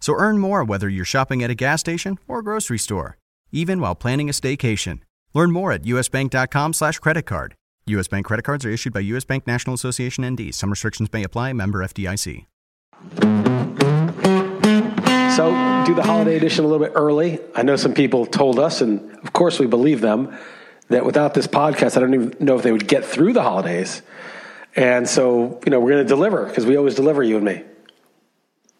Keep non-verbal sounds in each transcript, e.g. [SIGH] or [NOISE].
So earn more whether you're shopping at a gas station or grocery store, even while planning a staycation. Learn more at usbank.com slash. U.S. Bank credit cards are issued by U.S. Bank National Association ND. Some restrictions may apply. Member FDIC. So, do the holiday edition a little bit early. I know some people told us, and of course we believe them, that without this podcast, I don't even know if they would get through the holidays. And so, you know, we're going to deliver because we always deliver, you and me.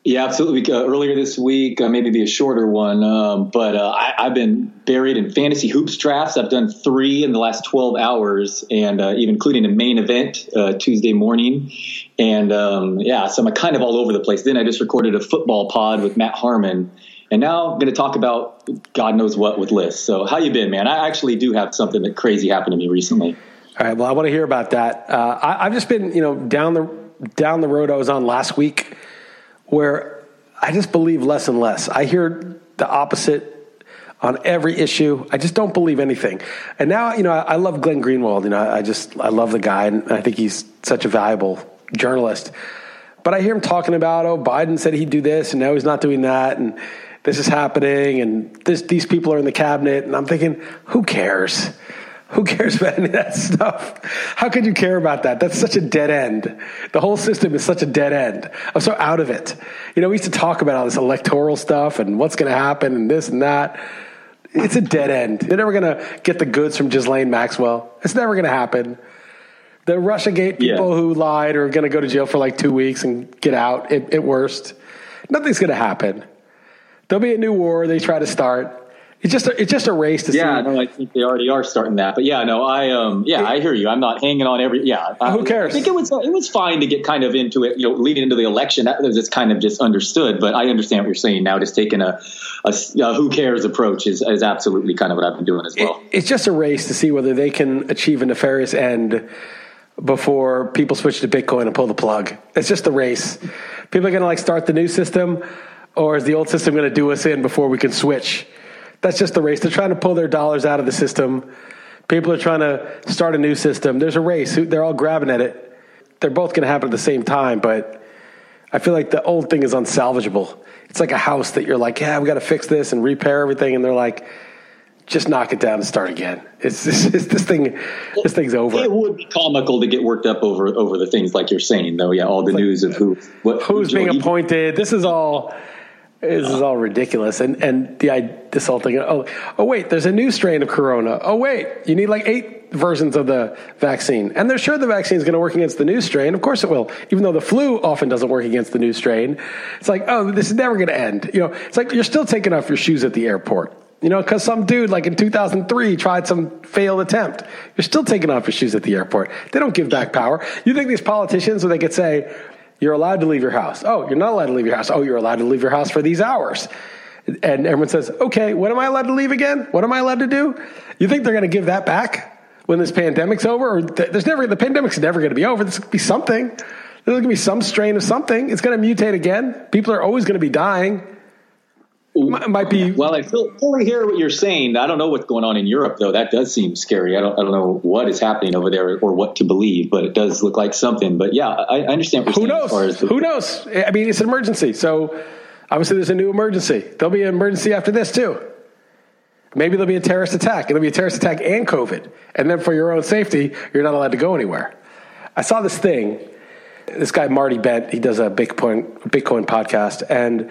Yeah, absolutely. Uh, earlier this week, uh, maybe be a shorter one, um, but uh, I, have been buried in fantasy hoops drafts. I've done three in the last 12 hours, and uh, even including a main event uh, Tuesday morning. And um, yeah, so I'm kind of all over the place. Then I just recorded a football pod with Matt Harmon, and now I'm going to talk about God knows what with Liss. So how you been, man? I actually do have something that crazy happened to me recently. All right. Well, I want to hear about that. Uh, I, I've just been, you know, down the down the road I was on last week where I just believe less and less. I hear the opposite on every issue. I just don't believe anything. And now, you know, I, I love Glenn Greenwald. You know, I just I love the guy, and I think he's such a valuable journalist. But I hear him talking about, oh, Biden said he'd do this, and now he's not doing that, and this is happening, and this, these people are in the cabinet, and I'm thinking, who cares? Who cares about any of that stuff? How could you care about that? That's such a dead end. The whole system is such a dead end. I'm so out of it. You know, we used to talk about all this electoral stuff and what's going to happen and this and that. It's a dead end. They're never going to get the goods from Ghislaine Maxwell. It's never going to happen. The Russiagate people yeah. who lied are going to go to jail for like two weeks and get out at, at worst. Nothing's going to happen. There'll be a new war they try to start. It's just a, it's just a race to yeah, see. no, I think they already are starting that. But yeah, no, I um, yeah, I hear you. I'm not hanging on every. Yeah, who cares? I think it was it was fine to get kind of into it. You know, leading into the election, that was just kind of just understood. But I understand what you're saying now. Just taking a, a, a who cares approach is is absolutely kind of what I've been doing as well. It, it's just a race to see whether they can achieve a nefarious end before people switch to Bitcoin and pull the plug. It's just a race. People are going to like start the new system, or is the old system going to do us in before we can switch? That's just the race. They're trying to pull their dollars out of the system. People are trying to start a new system. There's a race. They're all grabbing at it. They're both going to happen at the same time, but I feel like the old thing is unsalvageable. It's like a house that you're like, yeah, we got to fix this and repair everything, and they're like, just knock it down and start again. It's, [LAUGHS] it's, it's this thing. This thing's over. It would be comical to get worked up over over the things like you're saying, though. Yeah, all the like, news of who, what, who's being appointed. This is all this is all ridiculous. And and the this whole thing. Oh, oh wait, there's a new strain of corona. Oh wait, you need like eight versions of the vaccine, and they're sure the vaccine is going to work against the new strain. Of course it will, even though the flu often doesn't work against the new strain. It's like, oh, this is never going to end. You know, it's like you're still taking off your shoes at the airport. You know, because some dude like in 2003 tried some failed attempt. You're still taking off your shoes at the airport. They don't give back power. You think these politicians, when they could say, you're allowed to leave your house. Oh, you're not allowed to leave your house. Oh, you're allowed to leave your house for these hours. And everyone says, okay, what am I allowed to leave again? What am I allowed to do? You think they're going to give that back when this pandemic's over? Or there's never, the pandemic's never going to be over. There's going to be something. There's going to be some strain of something. It's going to mutate again. People are always going to be dying might be. Well, I fully hear what you're saying. I don't know what's going on in Europe, though. That does seem scary. I don't, I don't know what is happening over there or what to believe, but it does look like something. But yeah, I, I understand. Who knows? The, Who knows? I mean, it's an emergency, so obviously there's a new emergency. There'll be an emergency after this too. Maybe there'll be a terrorist attack. It'll be a terrorist attack and COVID, and then for your own safety, you're not allowed to go anywhere. I saw this thing. This guy Marty Bent, he does a Bitcoin Bitcoin podcast, and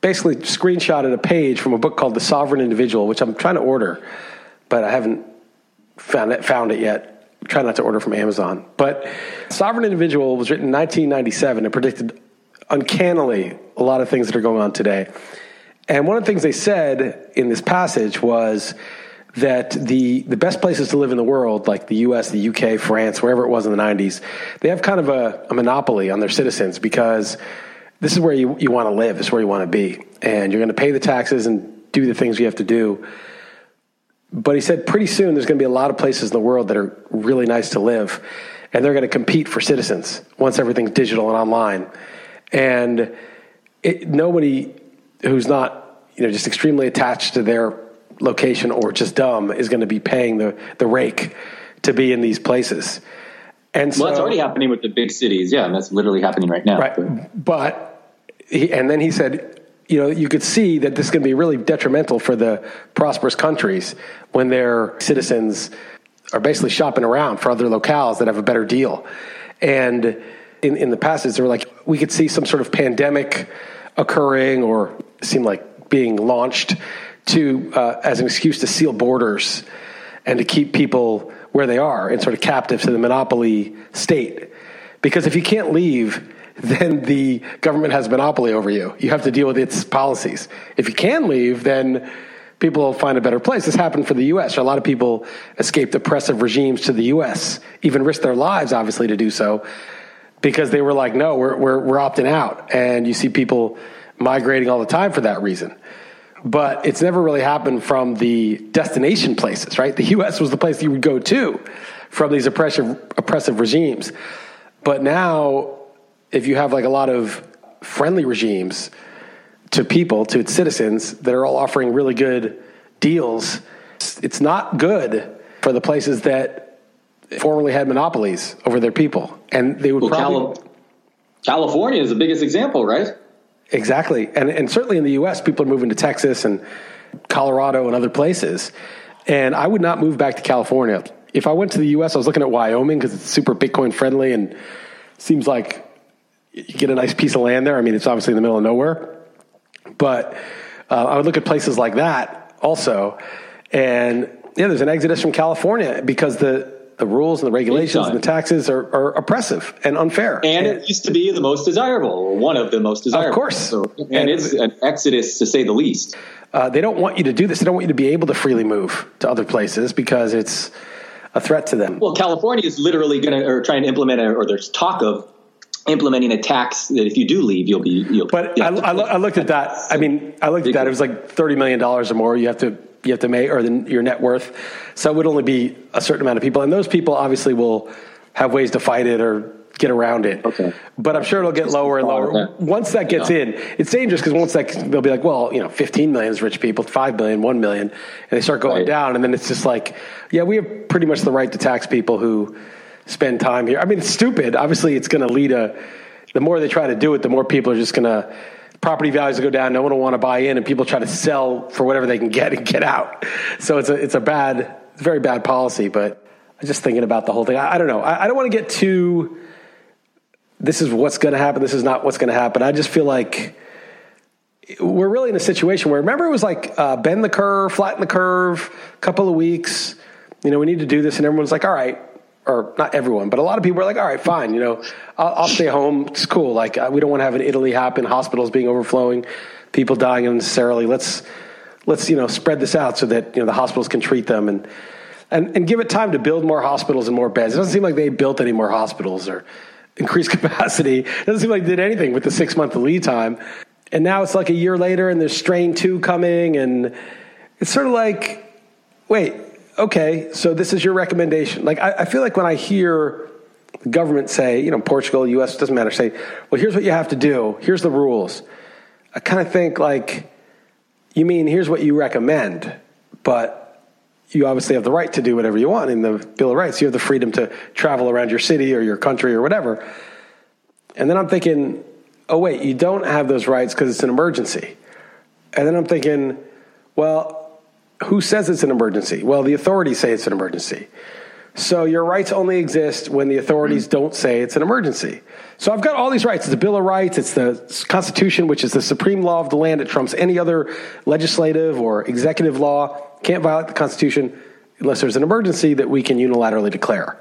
basically screenshotted a page from a book called The Sovereign Individual, which I'm trying to order, but I haven't found it, found it yet. Try not to order from Amazon. But Sovereign Individual was written in 1997 and predicted uncannily a lot of things that are going on today. And one of the things they said in this passage was that the, the best places to live in the world, like the US, the UK, France, wherever it was in the 90s, they have kind of a, a monopoly on their citizens because this is where you, you want to live, this is where you want to be. And you're going to pay the taxes and do the things you have to do. But he said pretty soon there's going to be a lot of places in the world that are really nice to live, and they're going to compete for citizens once everything's digital and online. And it, nobody who's not you know just extremely attached to their location or just dumb is going to be paying the the rake to be in these places. And so, well, that's already happening with the big cities. Yeah, and that's literally happening right now. Right, but he, and then he said you know, you could see that this is going to be really detrimental for the prosperous countries when their citizens are basically shopping around for other locales that have a better deal. And in, in the passage, they were like, we could see some sort of pandemic occurring or seem like being launched to uh, as an excuse to seal borders and to keep people where they are and sort of captive to the monopoly state. Because if you can't leave, then the government has monopoly over you. You have to deal with its policies. If you can leave, then people will find a better place. This happened for the U.S. A lot of people escaped oppressive regimes to the U.S., even risked their lives, obviously, to do so, because they were like, no, we're, we're, we're opting out. And you see people migrating all the time for that reason. But it's never really happened from the destination places, right? The U.S. was the place you would go to from these oppressive, oppressive regimes. But now if you have like a lot of friendly regimes to people, to its citizens that are all offering really good deals, it's not good for the places that formerly had monopolies over their people. And they would well, probably. Cali- California is the biggest example, right? Exactly. And, and certainly in the U.S., people are moving to Texas and Colorado and other places. And I would not move back to California. If I went to the U.S., I was looking at Wyoming because it's super Bitcoin friendly and seems like you get a nice piece of land there. I mean, it's obviously in the middle of nowhere, but uh, I would look at places like that also. And yeah, there's an exodus from California because the the rules and the regulations and the taxes are, are oppressive and unfair. And, and, it used to be the most desirable, one of the most desirable. Of course. So, and, and, it's an exodus to say the least. Uh, they don't want you to do this. They don't want you to be able to freely move to other places because it's a threat to them. Well, California is literally going to, or trying to implement, or there's talk of implementing a tax that if you do leave, you'll be. You'll, but I, I, I, looked at that. I mean, I looked at that. It was like thirty million dollars or more. You have to you have to make or the, your net worth. So it would only be a certain amount of people, and those people obviously will have ways to fight it or get around it. Okay. But I'm sure it'll get lower and lower. Once that gets in, it's dangerous because once that they'll be like, well, you know, 15 million is rich people, 5 million, 1 million, and they start going right. down, and then it's just like, yeah, we have pretty much the right to tax people who spend time here. I mean, it's stupid. Obviously, it's going to lead a. The more they try to do it, the more people are just going to. Property values go down. No one will want to buy in, and people try to sell for whatever they can get and get out. So it's a it's a bad, very bad policy. But I'm just thinking about the whole thing. I, I don't know. I, I don't want to get too. This is what's going to happen. This is not what's going to happen. I just feel like we're really in a situation where remember it was like uh, bend the curve, flatten the curve, a couple of weeks. You know, we need to do this, and everyone's like, all right, or not everyone, but a lot of people are like, all right, fine, you know, I'll, I'll stay home. It's cool. Like, we don't want to have an Italy happen, hospitals being overflowing, people dying unnecessarily. Let's, let's, you know, spread this out so that, you know, the hospitals can treat them and, and, and give it time to build more hospitals and more beds. It doesn't seem like they built any more hospitals or increased [LAUGHS] capacity. It doesn't seem like they did anything with the six month lead time. And now it's like a year later and there's strain two coming and it's sort of like, wait, okay, so this is your recommendation. Like, I, I feel like when I hear the government say, you know, Portugal, U.S., doesn't matter, say, well, here's what you have to do, here's the rules. I kind of think, like, you mean here's what you recommend, but you obviously have the right to do whatever you want in the Bill of Rights. You have the freedom to travel around your city or your country or whatever. And then I'm thinking, oh, wait, you don't have those rights because it's an emergency. And then I'm thinking, well, who says it's an emergency? Well, the authorities say it's an emergency. So your rights only exist when the authorities mm. don't say it's an emergency. So I've got all these rights. It's the Bill of Rights. It's the Constitution, which is the supreme law of the land. It trumps any other legislative or executive law. Can't violate the Constitution unless there's an emergency that we can unilaterally declare.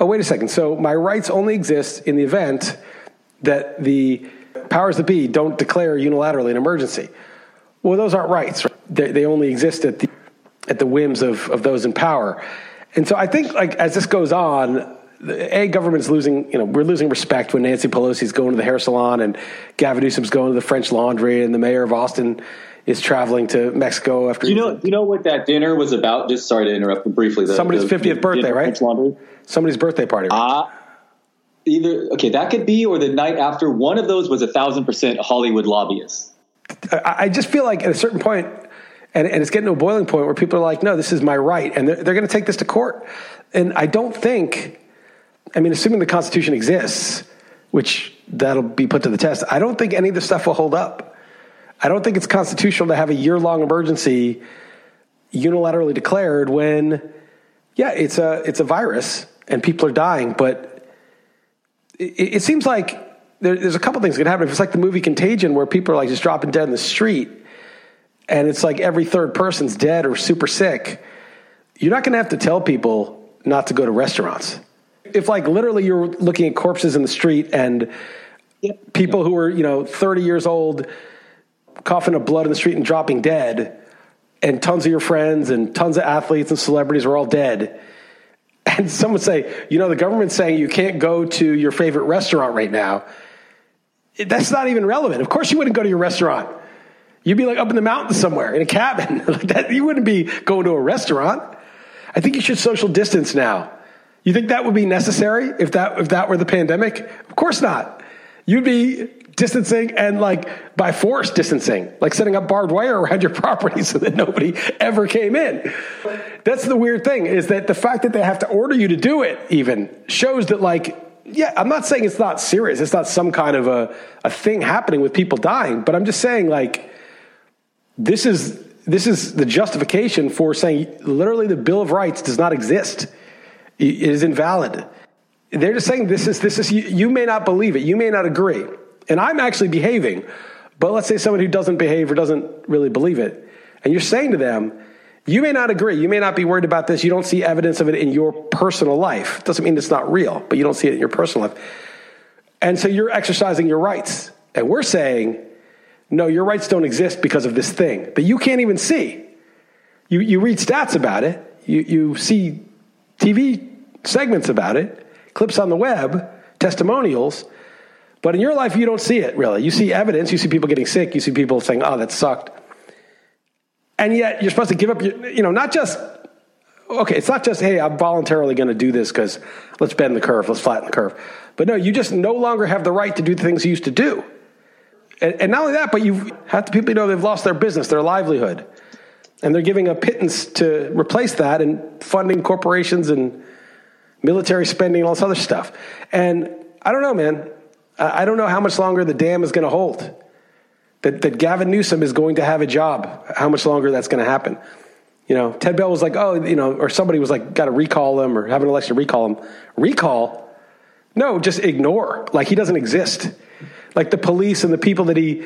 Oh, wait a second. So my rights only exist in the event that the powers that be don't declare unilaterally an emergency. Well, those aren't rights. They, they only exist at the, at the whims of, of those in power. And so I think like as this goes on, A government's losing, you know, we're losing respect when Nancy Pelosi's going to the hair salon and Gavin Newsom's going to the French laundry and the mayor of Austin is traveling to Mexico after. You know, you know what that dinner was about? Just sorry to interrupt briefly. The, somebody's 50th birthday, right? Somebody's birthday party. Ah, uh, either okay, that could be, or the night after. One of those was a thousand percent Hollywood lobbyists. I, just feel like at a certain point, and, and, it's getting to a boiling point where people are like, "No, this is my right," and they're, they're going to take this to court. And I don't think, I mean, assuming the Constitution exists, which that'll be put to the test, I don't think any of this stuff will hold up. I don't think it's constitutional to have a year long emergency unilaterally declared when, yeah, it's a it's a virus and people are dying. But it, it seems like there, there's a couple things that can happen. If it's like the movie Contagion, where people are like just dropping dead in the street, and it's like every third person's dead or super sick, you're not going to have to tell people not to go to restaurants. If like literally you're looking at corpses in the street and people who are you know 30 years old coughing up blood in the street and dropping dead, and tons of your friends and tons of athletes and celebrities are all dead. And [LAUGHS] someone say, you know, the government's saying you can't go to your favorite restaurant right now. That's not even relevant. Of course, you wouldn't go to your restaurant. You'd be like up in the mountains somewhere in a cabin. [LAUGHS] like that. You wouldn't be going to a restaurant. I think you should social distance now. You think that would be necessary if that if that were the pandemic? Of course not. You'd be distancing and like by force distancing, like setting up barbed wire around your [LAUGHS] property so that nobody ever came in. That's the weird thing is that the fact that they have to order you to do it even shows that like, yeah, I'm not saying it's not serious. It's not some kind of a, a thing happening with people dying, but I'm just saying like, this is, this is the justification for saying literally the Bill of Rights does not exist. It is invalid. They're just saying this is, this is, you, you may not believe it. You may not agree and I'm actually behaving, but let's say someone who doesn't behave or doesn't really believe it, and you're saying to them, you may not agree, you may not be worried about this, you don't see evidence of it in your personal life. Doesn't mean it's not real, but you don't see it in your personal life. And so you're exercising your rights. And we're saying, no, your rights don't exist because of this thing that you can't even see. You, you read stats about it, you, you see TV segments about it, clips on the web, testimonials, but in your life, you don't see it really. You see evidence, you see people getting sick, you see people saying, oh, that sucked. And yet you're supposed to give up your, you know, not just, okay, it's not just, hey, I'm voluntarily going to do this because let's bend the curve, let's flatten the curve. But no, you just no longer have the right to do the things you used to do. And, and not only that, but you have to people know they've lost their business, their livelihood. And they're giving a pittance to replace that and funding corporations and military spending and all this other stuff. And I don't know, man. I don't know how much longer the dam is going to hold. That, that Gavin Newsom is going to have a job, how much longer that's going to happen. You know, Ted Bell was like, oh, you know, or somebody was like, got to recall him or have an election recall him. Recall? No, just ignore. Like he doesn't exist. Like the police and the people that he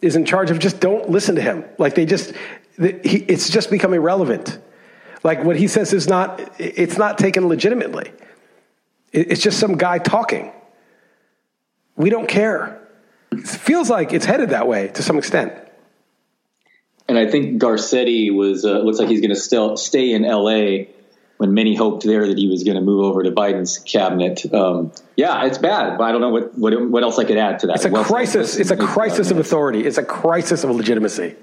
is in charge of just don't listen to him. Like they just, he, it's just become irrelevant. Like what he says is not, it's not taken legitimately. It's just some guy talking. We don't care. It feels like it's headed that way to some extent. And I think Garcetti was uh, looks like he's going to still stay in L.A. When many hoped there that he was going to move over to Biden's cabinet. Um, yeah, it's bad, but I don't know what, what what else I could add to that. It's a crisis. It's a crisis of authority. It's a crisis of legitimacy.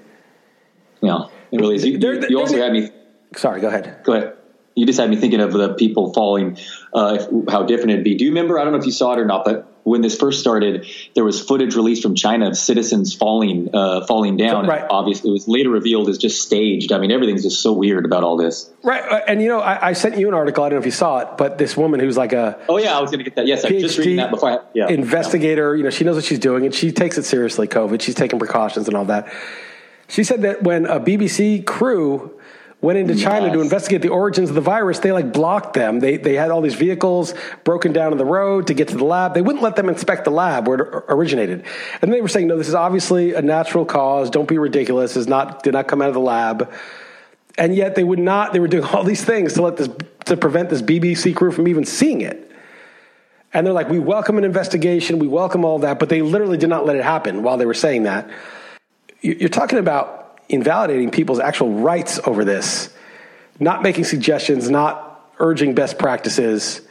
Yeah, it really is. You, you, you also had me. Sorry, go ahead. Go ahead you just had me thinking of the people falling, uh, how different it'd be. Do you remember? I don't know if you saw it or not, but when this first started, there was footage released from China of citizens falling, uh, falling down. Right. Obviously, it was later revealed as just staged. I mean, everything's just so weird about all this. Right. Uh, and you know, I, I, sent you an article. I don't know if you saw it, but this woman who's like a oh yeah, I was going to get that. Yes, I was just reading that before. I, yeah, investigator. You know, she knows what she's doing, and she takes it seriously. COVID. She's taking precautions and all that. She said that when a BBC crew went into China to investigate the origins of the virus, they like blocked them. They, they had all these vehicles broken down on the road to get to the lab. They wouldn't let them inspect the lab where it originated. And they were saying, no, this is obviously a natural cause. Don't be ridiculous. It's not, did not come out of the lab. And yet they would not, they were doing [LAUGHS] all these things to let this, to prevent this BBC crew from even seeing it. And they're like, we welcome an investigation. We welcome all that. But they literally did not let it happen while they were saying that. You're talking about invalidating people's actual rights over this, not making suggestions, not urging best practices.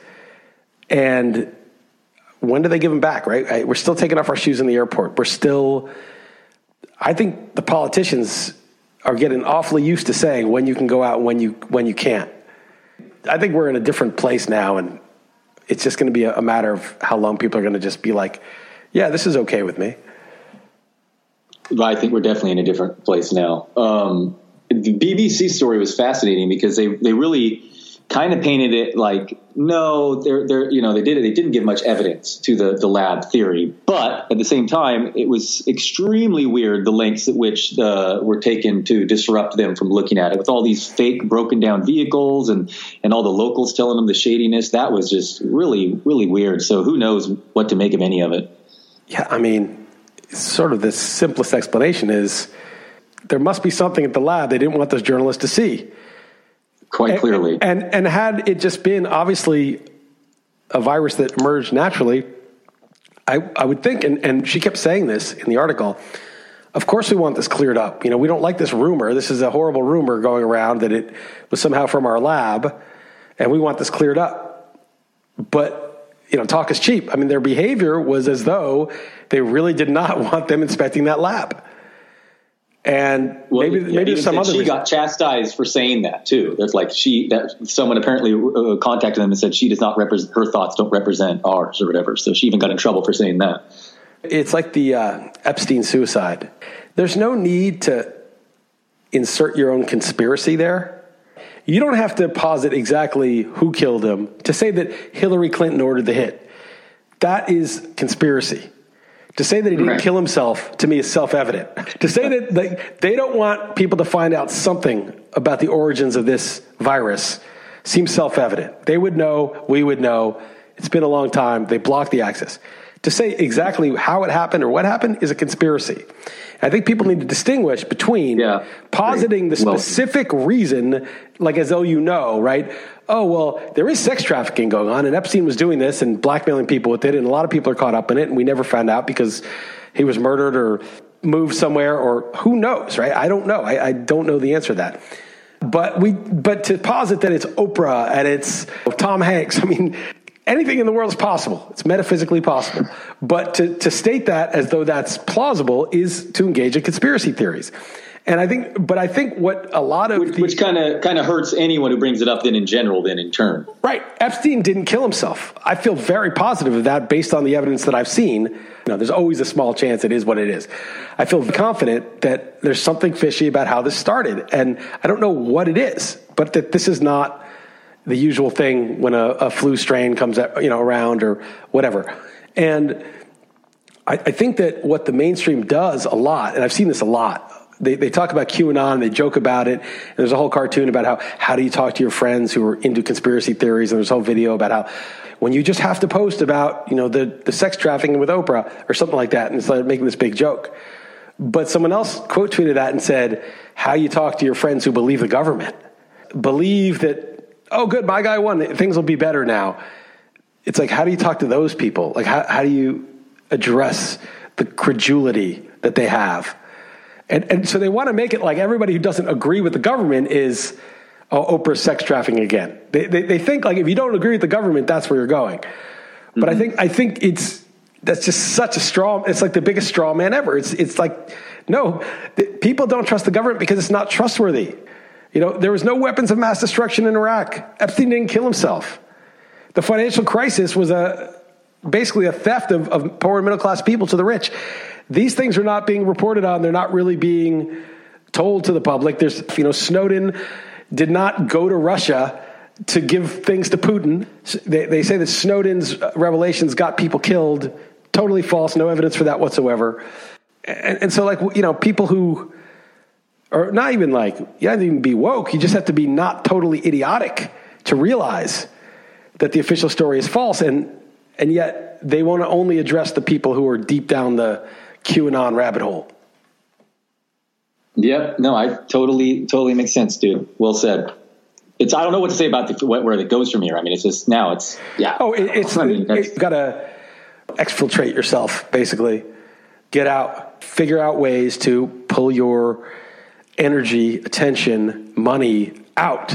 And when do they give them back, right? We're still taking off our shoes in the airport. We're still, I think the politicians are getting awfully used to saying when you can go out and when you, when you can't. I think we're in a different place now, and it's just going to be a, matter of how long people are going to just be like, yeah, this is okay with me. I think we're definitely in a different place now. Um, the BBC story was fascinating because they they really kind of painted it like no, they're they're you know they did it. They didn't give much evidence to the the lab theory, but at the same time, it was extremely weird the lengths at which uh, were taken to disrupt them from looking at it with all these fake broken down vehicles and and all the locals telling them the shadiness. That was just really really weird. So who knows what to make of any of it? Yeah, I mean, sort of the simplest explanation is there must be something at the lab they didn't want those journalists to see. Quite clearly. And, and, and had it just been obviously a virus that emerged naturally, I, I would think, and, and she kept saying this in the article, of course we want this cleared up. You know, we don't like this rumor. This is a horrible rumor going around that it was somehow from our lab, and we want this cleared up. But you know, talk is cheap. I mean, their behavior was as though they really did not [LAUGHS] want them inspecting that lab. And well, maybe yeah, maybe some other. She reason. got chastised for saying that too. There's like she that someone apparently uh, contacted them and said she does not represent her thoughts don't represent ours or whatever. So she even got in trouble for saying that. It's like the uh, Epstein suicide. There's no need to insert your own conspiracy there you don't have to posit exactly who killed him to say that Hillary Clinton ordered the hit. That is conspiracy. To say that he didn't right. kill himself to me is self evident. to say that they, they don't want people to find out something about the origins of this virus seems self evident. They would know, we would know. It's been a long time. They blocked the access. To say exactly how it happened or what happened is a conspiracy. I think people need to distinguish between yeah. positing the specific well, reason, like as though you know, right? Oh, well, there is sex trafficking going on, and Epstein was doing this and blackmailing people with it, and a lot of people are caught up in it, and we never found out because he was murdered or moved somewhere, or who knows, right? I don't know. I, I don't know the answer to that. But we, but to posit that it's Oprah and it's Tom Hanks, [LAUGHS] I mean, anything in the world is possible. It's metaphysically possible. But to, to state that as though that's plausible is to engage in conspiracy theories. And I think, but I think what a lot of which, which kind of kind of hurts anyone who brings it up. Then in general, then in turn, right? Epstein didn't kill himself. I feel very positive of that based on the evidence that I've seen. You know, there's always a small chance it is what it is. I feel confident that there's something fishy about how this started, and I don't know what it is, but that this is not the usual thing when a, a flu strain comes you know around or whatever. And I, I, think that what the mainstream does a lot, and I've seen this a lot. They, they talk about QAnon, they joke about it, and there's a whole cartoon about how how do you talk to your friends who are into conspiracy theories, and there's a whole video about how when you just have to post about you know the the sex trafficking with Oprah or something like that, and it's like making this big joke. But someone else quote tweeted that and said, "How you talk to your friends who believe the government, believe that oh, good, my guy won. Things will be better now. It's like, how do you talk to those people? Like, how, how do you address the credulity that they have? And, and so they want to make it like everybody who doesn't agree with the government is oh, Oprah's sex trafficking again. They, they, they, think like if you don't agree with the government, that's where you're going. But mm-hmm. I think I think it's that's just such a straw. It's like the biggest straw man ever. It's it's like no, people don't trust the government because it's not trustworthy. You know, there was no weapons of mass destruction in Iraq. Epstein didn't kill himself. The financial crisis was a basically a theft of, of poor and middle class people to the rich. These things are not being reported on. They're not really being told to the public. There's, you know, Snowden did not go to Russia to give things to Putin. They, they say that Snowden's uh, revelations got people killed. Totally false. No evidence for that whatsoever. And, and so, like, you know, people who or not even like you have to even be woke. You just have to be not totally idiotic to realize that the official story is false, and and yet they want to only address the people who are deep down the QAnon rabbit hole. Yep. No, I totally, totally makes sense, dude. Well said. It's, I don't know what to say about the, where it goes from here. I mean, it's just now it's, yeah. Oh, it, it's, [LAUGHS] I mean, you got to exfiltrate yourself, basically. Get out, figure out ways to pull your energy, attention, money out.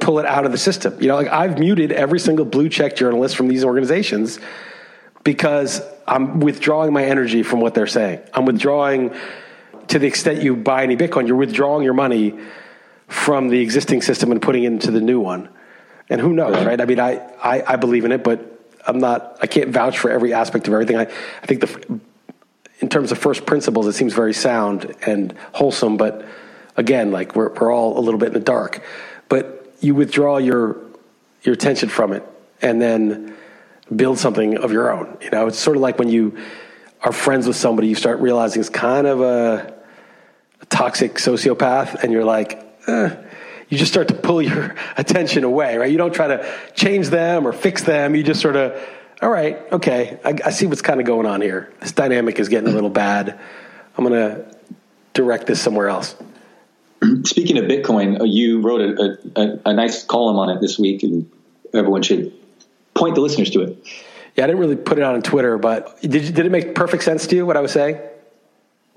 Pull it out of the system. You know, like I've muted every single blue check journalist from these organizations because I'm withdrawing my energy from what they're saying. I'm withdrawing to the extent you buy any Bitcoin, you're withdrawing your money from the existing system and putting it into the new one. And who knows, right? I mean, I, I, I believe in it, but I'm not, I can't vouch for every aspect of everything. I, I think the, in terms of first principles, it seems very sound and wholesome, but again, like we're, we're all a little bit in the dark. But you withdraw your, your attention from it and then build something of your own. You know, it's sort of like when you are friends with somebody, you start realizing it's kind of a, a toxic sociopath, and you're like, eh, you just start to pull your [LAUGHS] attention away, right? You don't try to change them or fix them. You just sort of, all right, okay, I, I see what's kind of going on here. This dynamic is getting a little bad. I'm going to direct this somewhere else. Speaking of Bitcoin, uh, you wrote a, a, a nice column on it this week, and everyone should point the listeners to it. Yeah, I didn't really put it out on Twitter, but did, you, did it make perfect sense to you what I was saying?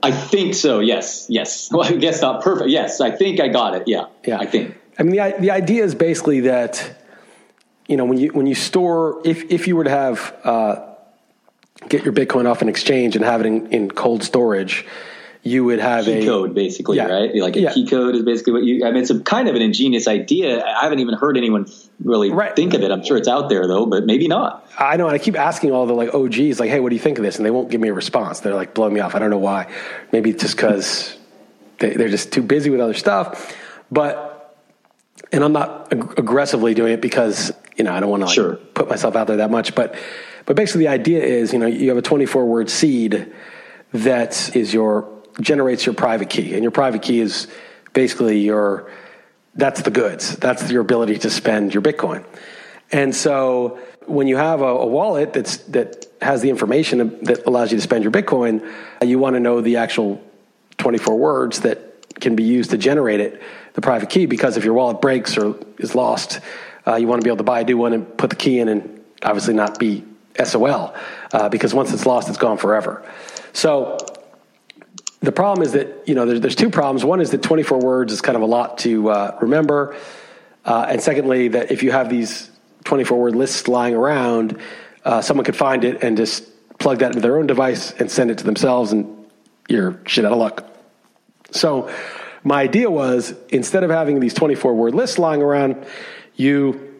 I think so. Yes. Yes. [LAUGHS] Well, I guess not perfect. Yes. I think I got it. Yeah. Yeah. I think. I mean, the, the idea is basically that, you know, when you, when you store, if, if you were to have, uh, get your Bitcoin off an exchange and have it in, in cold storage, you would have key a code basically, yeah, right? Like a yeah. key code is basically what you. I mean, it's a kind of an ingenious idea. I haven't even heard anyone really right. think of it. I'm sure it's out there though, but maybe not. I know, and I keep asking all the like OGs, like, "Hey, what do you think of this?" And they won't give me a response. They're like blowing me off. I don't know why. Maybe just because they, they're just too busy with other stuff. But and I'm not ag- aggressively doing it because you know I don't want to like, sure. put myself out there that much. But but basically, the idea is you know you have a 24 word seed that is your generates your private key, and your private key is basically your that's the goods. That's your ability to spend your Bitcoin. And so when you have a, a, wallet that's that has the information that allows you to spend your Bitcoin, uh, you want to know the actual 24 words that can be used to generate it, the private key. Because if your wallet breaks or is lost, uh, you want to be able to buy a new one and put the key in, and obviously not be SOL. Uh, because once it's lost, it's gone forever. So the problem is that you know there's, there's two problems. One is that 24 words is kind of a lot to uh, remember, uh, and secondly, that if you have these 24 word lists lying around, uh, someone could find it and just plug that into their own device and send it to themselves, and you're shit out of luck. So, my idea was instead of having these 24 word lists lying around, you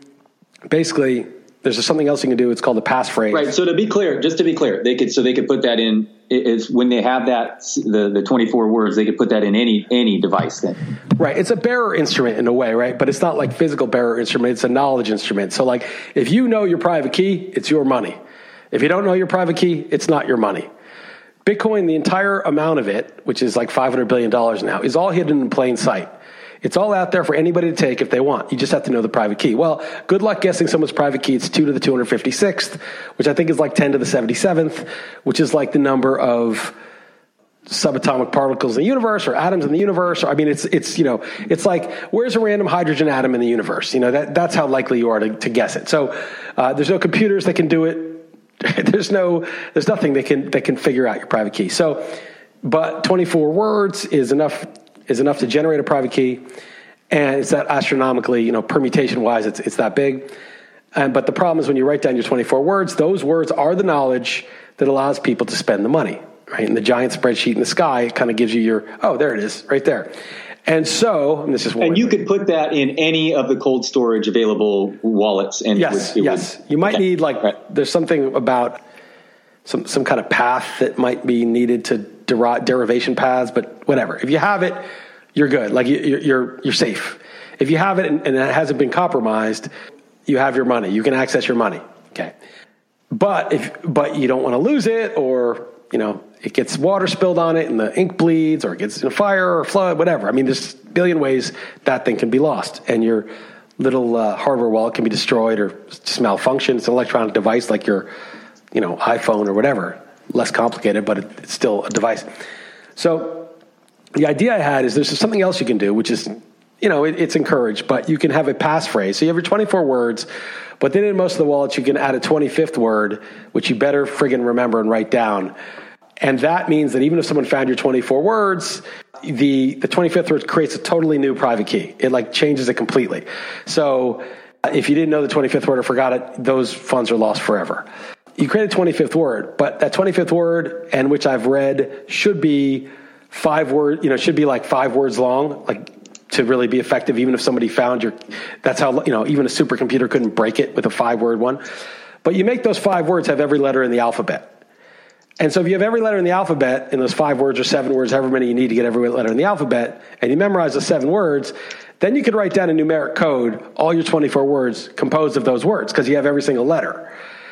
basically there's something else you can do. It's called a passphrase. Right. So to be clear, just to be clear, they could so they could put that in. It's when they have that the the 24 words, they could put that in any any device. Then. Right. It's a bearer instrument in a way, right? But it's not like physical bearer instrument. It's a knowledge instrument. So like if you know your private key, it's your money. If you don't know your private key, it's not your money. Bitcoin, the entire amount of it, which is like 500 billion dollars now, is all hidden in plain sight. It's all out there for anybody to take if they want. You just have to know the private key. Well, good luck guessing someone's private key. It's 2 to the 256th, which I think is like 10 to the 77th, which is like the number of subatomic particles in the universe or atoms in the universe. Or, I mean, it's, it's, you know, it's like, where's a random hydrogen atom in the universe? You know, that, that's how likely you are to, to guess it. So uh, there's no computers that can do it. [LAUGHS] there's no, there's nothing that can, that can figure out your private key. So, but 24 words is enough is enough to generate a private key, and it's that astronomically, you know, permutation wise, it's it's that big. And but the problem is when you write down your 24 words, those words are the knowledge that allows people to spend the money, right? And the giant spreadsheet in the sky kind of gives you your oh, there it is, right there. And so, and this is and you could put that in any of the cold storage available wallets. And yes, would, yes, would, you might okay. need like right. there's something about some some kind of path that might be needed to derivation paths, but whatever. If you have it, you're good. Like you're you're you're safe. If you have it and, and it hasn't been compromised, you have your money. You can access your money. Okay. But if but you don't want to lose it or you know, it gets water spilled on it and the ink bleeds or it gets in a fire or flood, whatever. I mean, there's a billion ways that thing can be lost. And your little uh, hardware wallet can be destroyed or just malfunction. It's an electronic device like your, you know, iPhone or whatever. Less complicated, but it's still a device. So the idea I had is there's something else you can do, which is, you know, it, it's encouraged, but you can have a passphrase. So you have your 24 words, but then in most of the wallets, you can add a 25th word, which you better friggin' remember and write down. And that means that even if someone found your 24 words, the, the 25th word creates a totally new private key. It like changes it completely. So if you didn't know the 25th word or forgot it, those funds are lost forever. You create a 25th word, but that 25th word, and which I've read, should be five word, you know, should be like five words long, like to really be effective, even if somebody found your, that's how, you know, even a supercomputer couldn't break it with a five word one. But you make those five words have every letter in the alphabet. And so if you have every letter in the alphabet in those five words or seven words, however many you need to get every letter in the alphabet, and you memorize the seven words, then you could write down a numeric code, all your 24 words composed of those words, because you have every single letter.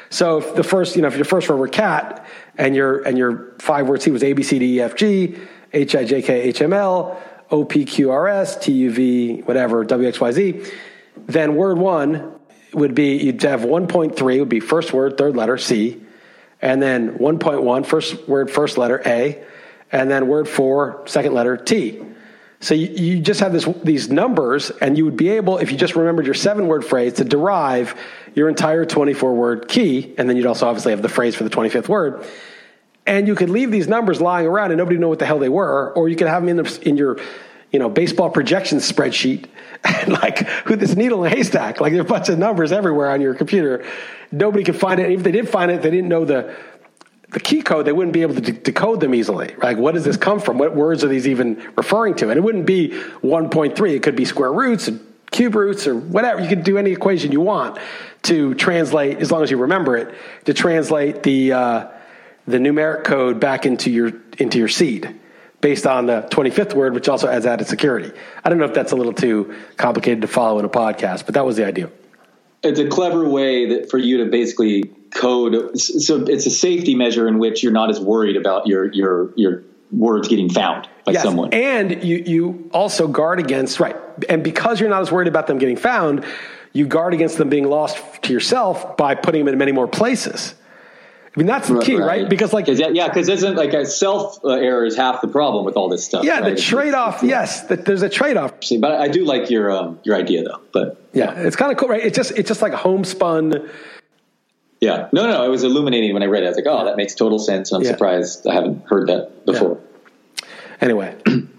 So if the first, you know, if your first word were cat and your and your five word C was A B C D E F G, H I J K H M L, O P Q R S, T U V, whatever, W X Y Z, then word one would be you'd have 1.3 would be first word, third letter, C and then 1.1, first word, first letter, A, and then word four, second letter, T. So you, you just have this, these numbers, and you would be able, if you just remembered your seven word phrase, to derive your entire 24 word key, and then you'd also obviously have the phrase for the 25th word. And you could leave these numbers lying around and nobody would know what the hell they were, or you could have them in, the, in your you know, baseball projection spreadsheet, [LAUGHS] and like who this needle in a haystack. Like there's a bunch of numbers everywhere on your computer. Nobody could find it. If they did find it, they didn't know the the key code. They wouldn't be able to de- decode them easily. Like, what does this come from? What words are these even referring to? And it wouldn't be 1.3. It could be square roots and cube roots or whatever. You could do any equation you want to translate, as long as you remember it, to translate the uh, the numeric code back into your into your seed based on the 25th word, which also has added security. I don't know if that's a little too complicated to follow in a podcast, but that was the idea. It's a clever way that for you to basically code. So it's a safety measure in which you're not as worried about your your your words getting found by yes. someone. And you you also guard against right. And because you're not as worried about them getting found, you guard against them being lost to yourself by putting them in many more places. I mean, that's the key, right? right? Because like, Cause, yeah, because isn't like a self uh, error is half the problem with all this stuff. Yeah, right? the trade off. Yes, the, there's a trade off. But I do like your um, your idea though. But yeah, it's kind of cool, right? It's just it's just like a homespun. Yeah, no, no, it was illuminating when I read it. I was like, oh, that makes total sense. I'm yeah. surprised I haven't heard that before. Yeah. Anyway, [CLEARS THROAT] you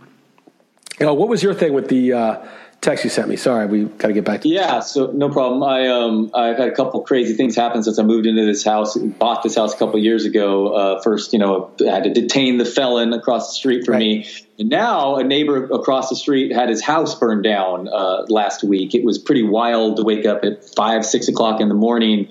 know, what was your thing with the? Uh, text you sent me. Sorry, we got to get back to Yeah, so no problem. I um I've had a couple crazy things happen since I moved into this house. Bought this house a couple years ago. Uh, first, you know, I had to detain the felon across the street from right. me. And now a neighbor across the street had his house burned down uh, last week. It was pretty wild to wake up at five, six o'clock in the morning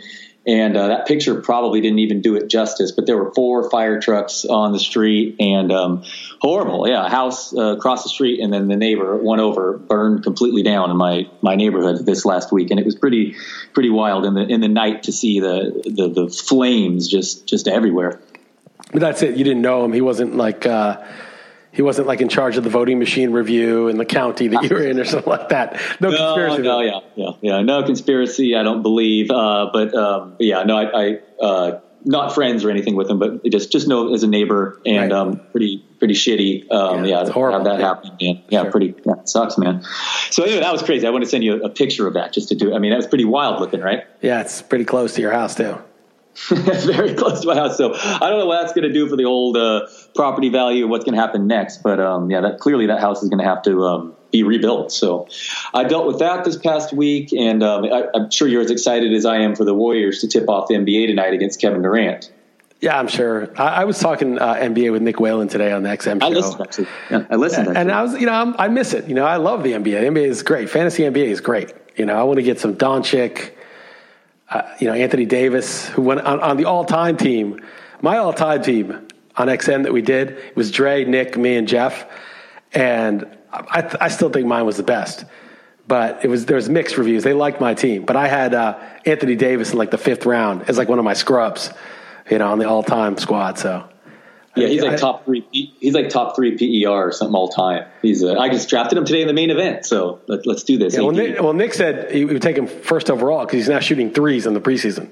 and uh, that picture probably didn't even do it justice. But there were four fire trucks on the street, and um, horrible. Yeah, a house uh, across the street, and then the neighbor one over burned completely down in my my neighborhood this last week, and it was pretty pretty wild in the in the night to see the the, the flames just just everywhere. But that's it. You didn't know him. He wasn't like. Uh he wasn't like in charge of the voting machine review in the county that you were in or something like that. No, no conspiracy. No, yeah, yeah, yeah. No conspiracy. I don't believe. Uh, but um, yeah, no, I, I uh, not friends or anything with him, but just just know as a neighbor and right. um, pretty pretty shitty. Um, yeah, yeah horrible. have that yeah. happen. Man. Yeah, sure. pretty yeah, sucks, man. So anyway, that was crazy. I want to send you a, a picture of that just to do. I mean, that was pretty wild looking, right? Yeah, it's pretty close to your house too. [LAUGHS] very close to my house. So I don't know what that's going to do for the old uh, property value. What's going to happen next? But um, yeah, that clearly that house is going to have to um, be rebuilt. So I dealt with that this past week, and um, I, am sure you're as excited as I am for the Warriors to tip off the NBA tonight against Kevin Durant. Yeah, I'm sure. I, I was talking uh, NBA with Nick Whalen today on the XM show. I listened. Actually. Yeah, I listened. And, and I was, you know, I'm, i miss it. You know, I love the NBA. The NBA is great. Fantasy NBA is great. You know, I want to get some Doncic uh, you know, Anthony Davis, who went on, on the all-time team. My all-time team on XM that we did it was Dre, Nick, me, and Jeff, and I, I still think mine was the best. But it was there was mixed reviews. They liked my team, but I had uh, Anthony Davis in like the fifth round as like one of my scrubs, you know, on the all-time squad. So Yeah, he's like I, top three. He's like top three PER or something all time. He's. Uh, I just drafted him today in the main event, so let, us do this. Yeah, well, Nick, well, Nick said he would take him first overall because he's now shooting threes in the preseason.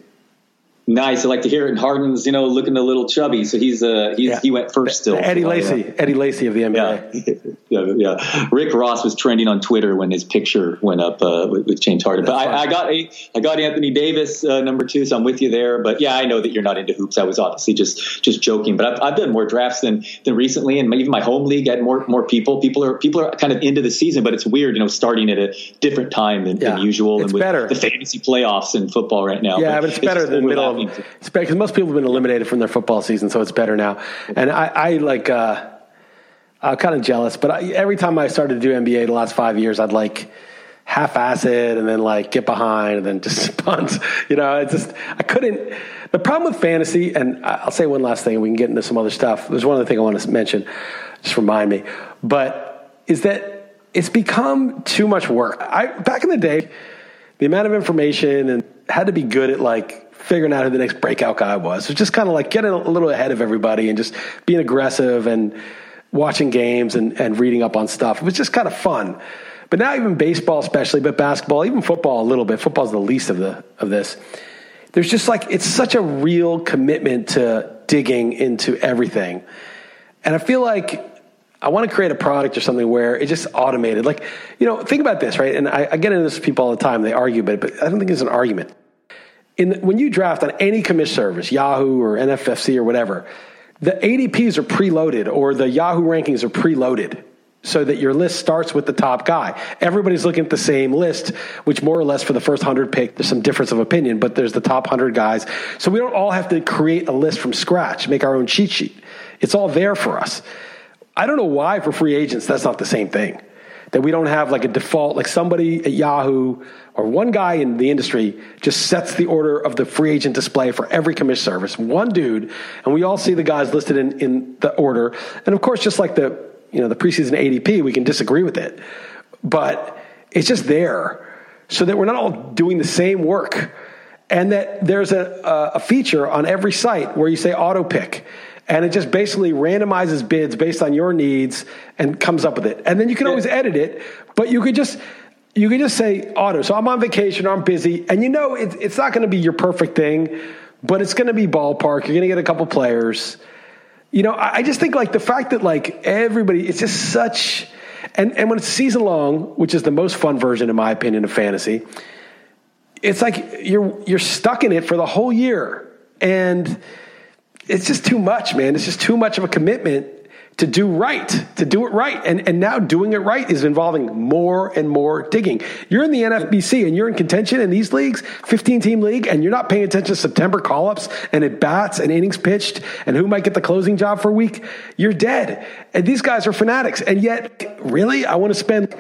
Nice. I like to hear it. And Harden's, you know, looking a little chubby, so he's uh he's, yeah. he went first still. Eddie Lacy, Eddie Lacy of the NBA. Yeah. [LAUGHS] yeah, yeah. Rick Ross was trending on Twitter when his picture went up uh, with, with James Harden. But I, I, got a I got Anthony Davis uh, number two, so I'm with you there. But yeah, I know that you're not into hoops. I was obviously just just joking. But I've, I've done more drafts than than recently, and even my home league had more more people. People are people are kind of into the season, but it's weird, you know, starting at a different time than, yeah. than usual, it's and with better. the fantasy playoffs in football right now. Yeah, but, but it's, it's better than middle. Better most people have been eliminated from their football season, so it's better now. And I, I like, uh, I'm kind of jealous, but I, every time I started to do NBA the last five years, I'd like half-ass it and then like get behind and then [LAUGHS] just punt. You know, it's just I couldn't. The problem with fantasy, and I'll say one last thing, and we can get into some other stuff. There's one other thing I want to mention. Just remind me, but is that it's become too much work. I back in the day, the amount of information and had to be good at like figuring out who the next breakout guy was. Was just kind of like getting a little ahead of everybody and just being aggressive and watching games and, and reading up on stuff. It was just kind of fun. But now even baseball especially, but basketball, even football a little bit. Football's the least of the of this. There's just like it's such a real commitment to digging into everything. And I feel like I want to create a product or something where it's just automated. Like, you know, think about this, right? And I, I get into this with people all the time. They argue, but, but I don't think it's an argument in when you draft on any commish service, Yahoo or NFFC or whatever, the ADPs are preloaded or the Yahoo rankings are preloaded so that your list starts with the top guy. Everybody's looking at the same list, which more or less for the first 100 pick, there's some difference of opinion, but there's the top 100 guys. So we don't all have to create a list from scratch, make our own cheat sheet. It's all there for us. I don't know why for free agents that's not the same thing that we don't have like a default, like somebody at Yahoo or one guy in the industry just sets the order of the free agent display for every commission service, one dude, and we all see the guys listed in, in the order. And of course, just like the, you know, the preseason ADP, we can disagree with it, but it's just there so that we're not all doing the same work. And that there's a, a feature on every site where you say auto pick and it just basically randomizes bids based on your needs and comes up with it. And then you can always edit it, but you could just you could just say auto. So I'm on vacation, I'm busy, and you know it, it's not going to be your perfect thing, but it's going to be ballpark. You're going to get a couple players. You know, I, I just think like the fact that like everybody, it's just such, and and when it's season long, which is the most fun version in my opinion of fantasy, it's like you're you're stuck in it for the whole year, and it's just too much, man. It's just too much of a commitment to do right, to do it right. And, and now doing it right is involving more and more digging. You're in the NFBC and you're in contention in these leagues, 15 team league, and you're not paying attention to September call ups and at bats and innings pitched and who might get the closing job for a week. You're dead. And these guys are fanatics. And yet, really, I want to spend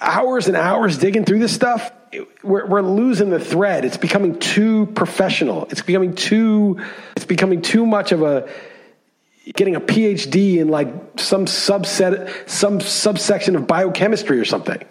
hours and hours digging through this stuff we're, we're losing the thread. It's becoming too professional. It's becoming too, it's becoming too much of a, getting a PhD in like some subset, some subsection of biochemistry or something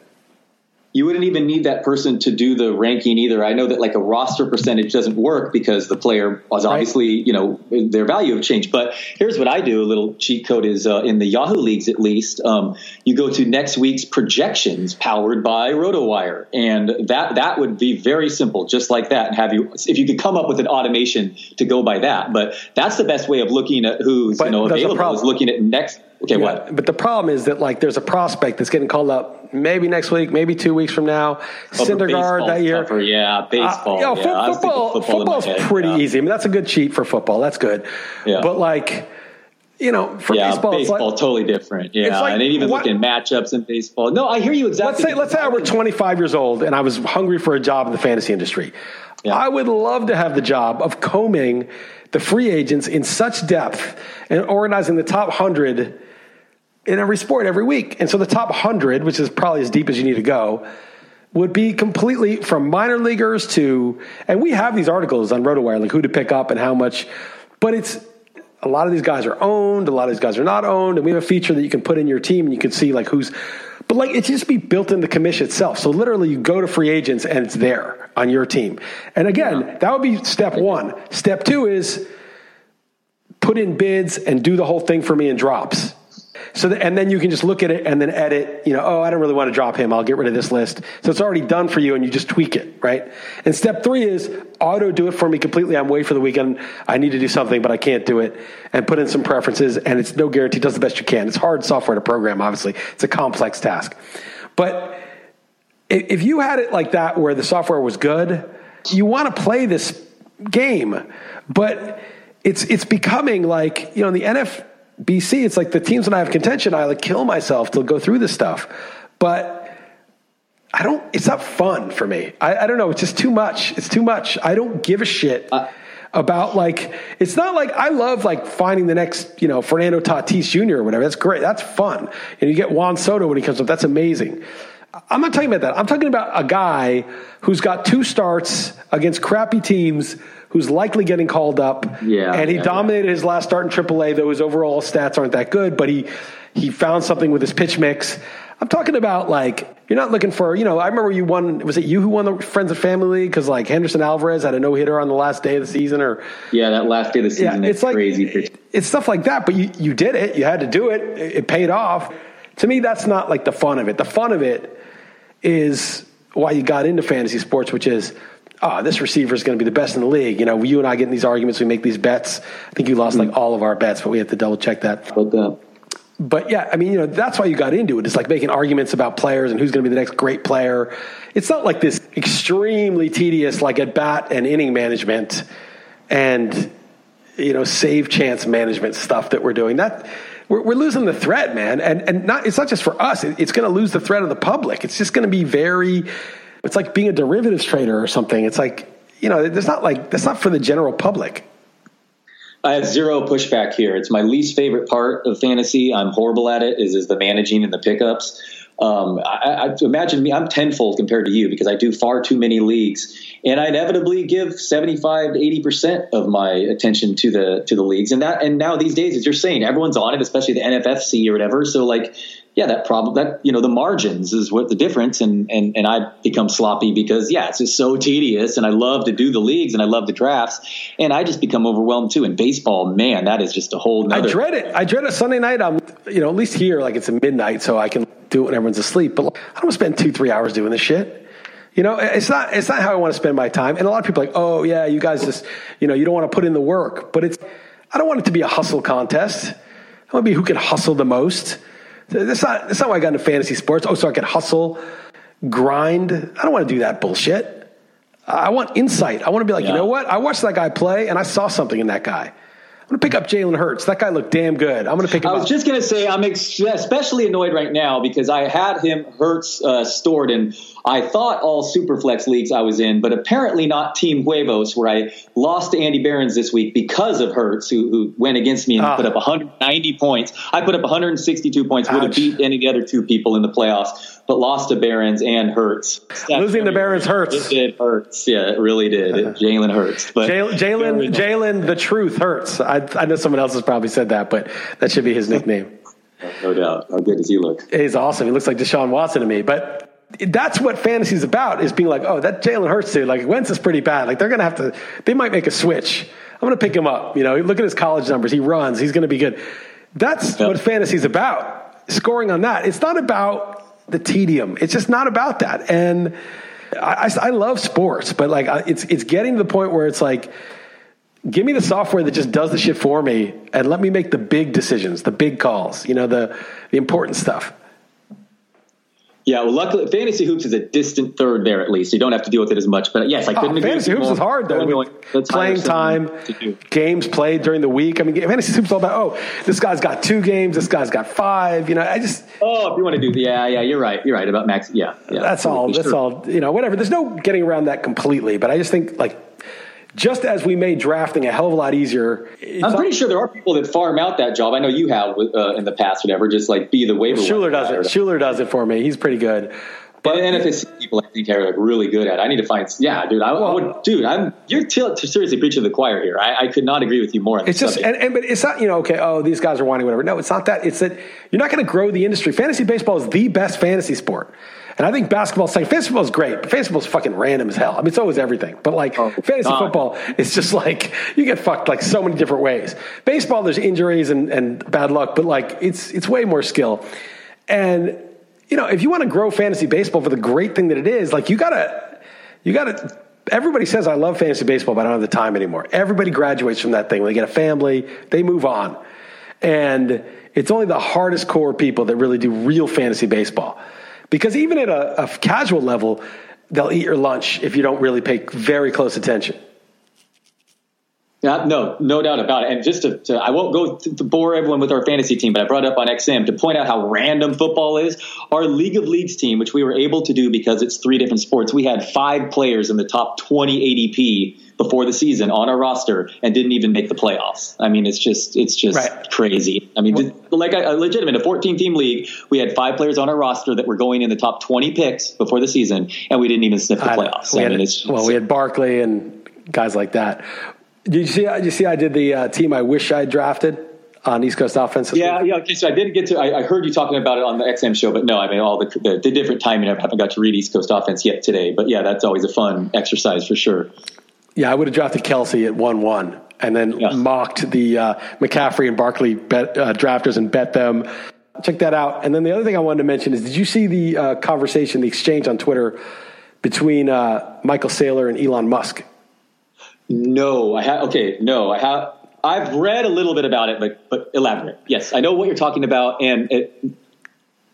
you wouldn't even need that person to do the ranking either. I know that like a roster percentage doesn't work because the player was obviously, right. you know, their value have changed. But here's what I do: a little cheat code is uh, in the Yahoo leagues, at least. Um, you go to next week's projections, powered by RotoWire, and that that would be very simple, just like that. And have you, if you could come up with an automation to go by that, but that's the best way of looking at who's but you know available is looking at next Okay, yeah, what? But the problem is that like there's a prospect that's getting called up maybe next week, maybe two weeks from now. Oh, Syndergaard that year. Tougher. Yeah, baseball. Uh, you know, yeah, football, football football's pretty yeah. easy. I mean, that's a good cheat for football. That's good. Yeah. But like, you know, for yeah, baseball, baseball like, totally different. Yeah, like, and even what, looking matchups in baseball. No, I hear you exactly. Let's say let's say I were 25 years old and I was hungry for a job in the fantasy industry. Yeah. I would love to have the job of combing the free agents in such depth and organizing the top hundred in every sport every week. And so the top 100, which is probably as deep as you need to go, would be completely from minor leaguers to, and we have these articles on RotoWire, like who to pick up and how much, but it's a lot of these guys are owned, a lot of these guys are not owned, and we have a feature that you can put in your team and you can see like who's, but like it just be built in the commission itself. So literally you go to free agents and it's there on your team. And again, that would be step one. Step two is, put in bids and do the whole thing for me in drops. So, and then you can just look at it and then edit, you know, oh, I don't really want to drop him. I'll get rid of this list. So it's already done for you and you just tweak it, right? And step three is auto do it for me completely. I'm away for the weekend. I need to do something, but I can't do it and put in some preferences and it's no guarantee. Does the best you can. It's hard software to program, obviously. It's a complex task. But if you had it like that where the software was good, you want to play this game, but it's, it's becoming like, you know, in the NF, BC, it's like the teams when I have contention, I like kill myself to go through this stuff. But I don't, it's not fun for me. I, I don't know. It's just too much. It's too much. I don't give a shit. Uh, about like it's not like I love like finding the next you know Fernando Tatis Jr. or whatever. That's great. That's fun. And you get Juan Soto when he comes up. That's amazing. I'm not talking about that. I'm talking about a guy who's got two starts against crappy teams who's likely getting called up. Yeah, and he yeah, dominated yeah. his last start in AAA, though his overall stats aren't that good. But he he found something with his pitch mix. I'm talking about like you're not looking for you know. I remember you won. Was it you who won the Friends and Family League because like Henderson Alvarez had a no hitter on the last day of the season, or yeah, that last day of the season. Yeah, it's like crazy. It's stuff like that, but you you did it. You had to do it. It paid off. To me, that's not like the fun of it. The fun of it is why you got into fantasy sports, which is oh, this receiver is going to be the best in the league. You know, you and I get in these arguments, we make these bets. I think you lost like mm-hmm. all of our bets, but we have to double check that. But, uh, but yeah, I mean, you know, that's why you got into it. It's like making arguments about players and who's going to be the next great player. It's not like this extremely tedious, like at bat and inning management and, you know, save chance management stuff that we're doing. That, we're, we're losing the threat, man. And, and not, it's not just for us. It's going to lose the threat of the public. It's just going to be very, it's like being a derivatives trader or something. It's like, you know, it's not like, that's not for the general public. I have zero pushback here. It's my least favorite part of fantasy. I'm horrible at it. Is is the managing and the pickups. Um, I, I, imagine me. I'm tenfold compared to you because I do far too many leagues, and I inevitably give 75 to 80 percent of my attention to the to the leagues. And that and now these days, as you're saying, everyone's on it, especially the NFFC or whatever. So like yeah, that problem that you know the margins is what the difference, and and and I become sloppy because yeah, it's just so tedious, and I love to do the leagues and I love the drafts, and I just become overwhelmed too. And baseball, man, that is just a whole. Nother- I dread it. I dread a Sunday night. I'm you know at least here like it's a midnight, so I can do it when everyone's asleep. But I don't want to spend two three hours doing this shit. You know, it's not it's not how I want to spend my time. And a lot of people are like, oh yeah, you guys just you know you don't want to put in the work, but it's I don't want it to be a hustle contest. I want to be who can hustle the most. That's not, that's not why I got into fantasy sports. Oh, so I can hustle, grind. I don't want to do that bullshit. I want insight. I want to be like, yeah. you know what? I watched that guy play and I saw something in that guy. I'm going to pick up Jalen Hurts. That guy looked damn good. I'm going to pick him I was up. just going to say, I'm ex- especially annoyed right now because I had him Hurts uh, stored in, I thought all Superflex leagues I was in, but apparently not Team Huevos, where I lost to Andy Behrens this week because of Hurts, who, who went against me and ah. put up 190 points. I put up 162 points, would have beat any of the other two people in the playoffs but lost to Behrens and Hurts. Losing to Behrens hurts. It did hurts. Yeah, it really did. [LAUGHS] Jalen hurts. But Jalen, Jalen, the truth hurts. I, I know someone else has probably said that, but that should be his nickname. [LAUGHS] no doubt. How good does he look? He's awesome. He looks like Deshaun Watson to me. But that's what fantasy is about: is being like, oh, that Jalen Hurts dude. Like Wentz is pretty bad. Like they're gonna have to. They might make a switch. I'm gonna pick him up. You know, look at his college numbers. He runs. He's gonna be good. That's yep. what fantasy is about. Scoring on that. It's not about the tedium. It's just not about that. And I, I, I love sports, but like it's it's getting to the point where it's like, give me the software that just does the shit for me, and let me make the big decisions, the big calls. You know, the the important stuff. Yeah, well, luckily, fantasy hoops is a distant third there at least. You don't have to deal with it as much. But uh, yes, I oh, couldn't. Oh, fantasy hoops is hard though. playing time, games played during the week. I mean, fantasy hoops is all about. Oh, this guy's got two games. This guy's got five. You know, I just. Oh, if you want to do, yeah, yeah, you're right. You're right about max. Yeah, yeah. That's all. That's all. You know, whatever. There's no getting around that completely. But I just think like just as we made drafting a hell of a lot easier. I'm pretty sure there are people that farm out that job. I know you have uh, in the past, whatever. Just like be the waiver. Schuler does it. Schuler does it for me. He's pretty good. But and NFSC people, I think, are like really good at. It. I need to find. Yeah, dude. I, well, I would, dude. I'm you're t- seriously preaching the choir here. I, I, could not agree with you more. it's just, and, and, but it's not you know, okay. Oh, these guys are whining, whatever. No, it's not that. It's that you're not going to grow the industry. Fantasy baseball is the best fantasy sport. And I think basketball. Fantasy football is great, but football is fucking random as hell. I mean, so is everything. But like oh, fantasy God. football, it's just like you get fucked like so many different ways. Baseball, there's injuries and, and bad luck, but like it's it's way more skill. And you know, if you want to grow fantasy baseball for the great thing that it is, like you gotta you gotta everybody says I love fantasy baseball, but I don't have the time anymore. Everybody graduates from that thing. When they get a family, they move on. And it's only the hardest core people that really do real fantasy baseball. Because even at a, a casual level, they'll eat your lunch if you don't really pay very close attention. Yeah, no, no doubt about it. And just to, to I won't go to, bore everyone with our fantasy team, but I brought up on XM to point out how random football is. Our League of Leagues team, which we were able to do because it's three different sports, we had five players in the top 20 ADP before the season on our roster and didn't even make the playoffs. I mean, it's just it's just right. crazy. I mean, well, like a, a legitimate a 14 team league, we had five players on our roster that were going in the top 20 picks before the season, and we didn't even sniff the playoffs. I, I mean, it's well, we had Barkley and guys like that. Did you see? Did you see? I did the uh, team I wish I drafted on East Coast offense. Yeah, yeah. Okay, so I didn't get to. I, I, heard you talking about it on the XM show, but no, I mean all the the, the different timing. I haven't got to read East Coast offense yet today, but yeah, that's always a fun exercise for sure. Yeah, I would have drafted Kelce at one one, and then yeah. mocked the uh, McCaffrey and Barkley bet, uh, drafters and bet them. Check that out. And then the other thing I wanted to mention is, did you see the uh, conversation, the exchange on Twitter between uh, Michael Saylor and Elon Musk? No, I have. Okay, no, I have. I've read a little bit about it, but but elaborate. Yes, I know what you're talking about, and it,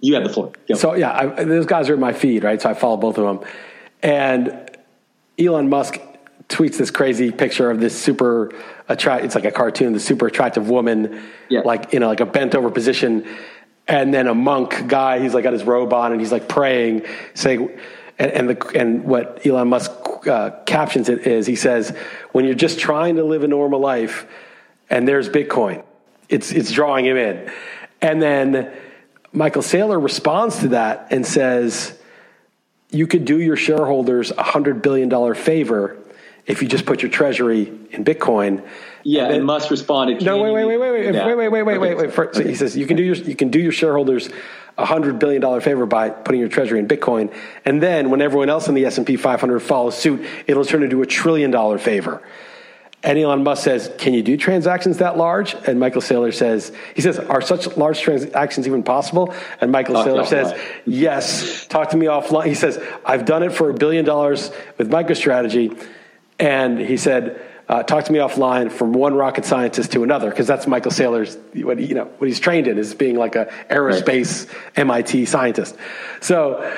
you have the floor. Go. So yeah, I, those guys are in my feed, right? So I follow both of them, and Elon Musk tweets this crazy picture of this super attract. It's like a cartoon, the super attractive woman, yeah. like in a, like a bent over position, and then a monk guy. He's like got his robe on, and he's like praying, saying and, and, the, and what Elon Musk uh, captions it is he says, when you're just trying to live a normal life and there's Bitcoin, it's, it's drawing him in. And then Michael Saylor responds to that and says, you could do your shareholders a $100 billion favor if you just put your treasury in Bitcoin. Yeah, and, then, and Musk responded. No, wait, wait, wait, wait, wait, yeah. wait, wait, wait, wait, wait, wait. First, so he says you can do your you can do your shareholders a hundred billion dollar favor by putting your treasury in Bitcoin, and then when everyone else in the S and P 500 follows suit, it'll turn into a trillion dollar favor. And Elon Musk says, "Can you do transactions that large?" And Michael Saylor says, "He says, are such large transactions even possible?" And Michael Talk Saylor says, "Yes. Talk to me offline." He says, "I've done it for a billion dollars with MicroStrategy," and he said uh, talk to me offline from one rocket scientist to another because that's Michael Saylor's what he, you know what he's trained in is being like a aerospace right. MIT scientist. So,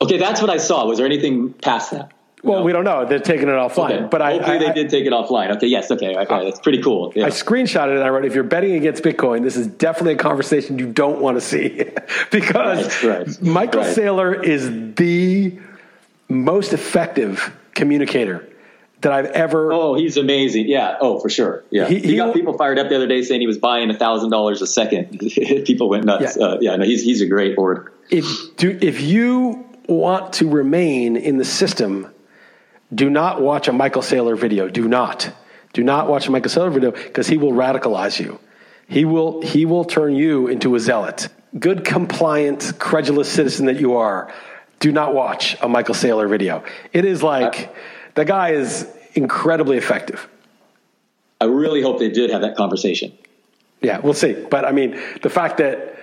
okay, that's what I saw. Was there anything past that? Well, no. we don't know. They're taking it offline, okay. but I hopefully I, they did take it offline. Okay, yes, okay, okay, that's pretty cool. Yeah. I screenshotted it. and I wrote, "If you're betting against Bitcoin, this is definitely a conversation you don't want to see [LAUGHS] because right, right, Michael right. Saylor is the most effective communicator that I've ever. Oh, he's amazing. Yeah. Oh, for sure. Yeah. He, he, he got people fired up the other day saying he was buying a thousand dollars a second. [LAUGHS] people went nuts. Yeah. Uh, yeah. No, he's he's a great board. If do if you want to remain in the system, do not watch a Michael Saylor video. Do not. Do not watch a Michael Saylor video because he will radicalize you. He will he will turn you into a zealot. Good, compliant, credulous citizen that you are. Do not watch a Michael Saylor video. It is like. Uh, the guy is incredibly effective. I really hope they did have that conversation. Yeah, we'll see. But I mean, the fact that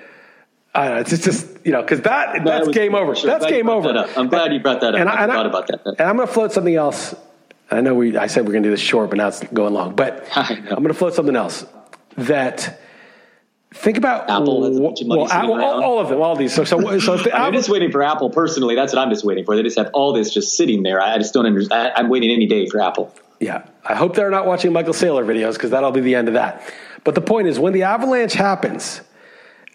I don't know, it's just you know because that that's was, game over. Sure. That's game over. That I'm glad you brought that up. And I, I thought about that. And I'm going to float something else. I know we. I said we're going to do this short, but now it's going long. But [LAUGHS] I'm going to float something else that Think about Apple. well, Apple all, all, of them, all of these. So, so, so [LAUGHS] the I'm just waiting for Apple personally. That's what I'm just waiting for. They just have all this just sitting there. I just don't understand. I'm waiting any day for Apple. Yeah, I hope they're not watching Michael Saylor videos because that'll be the end of that. But the point is, when the avalanche happens,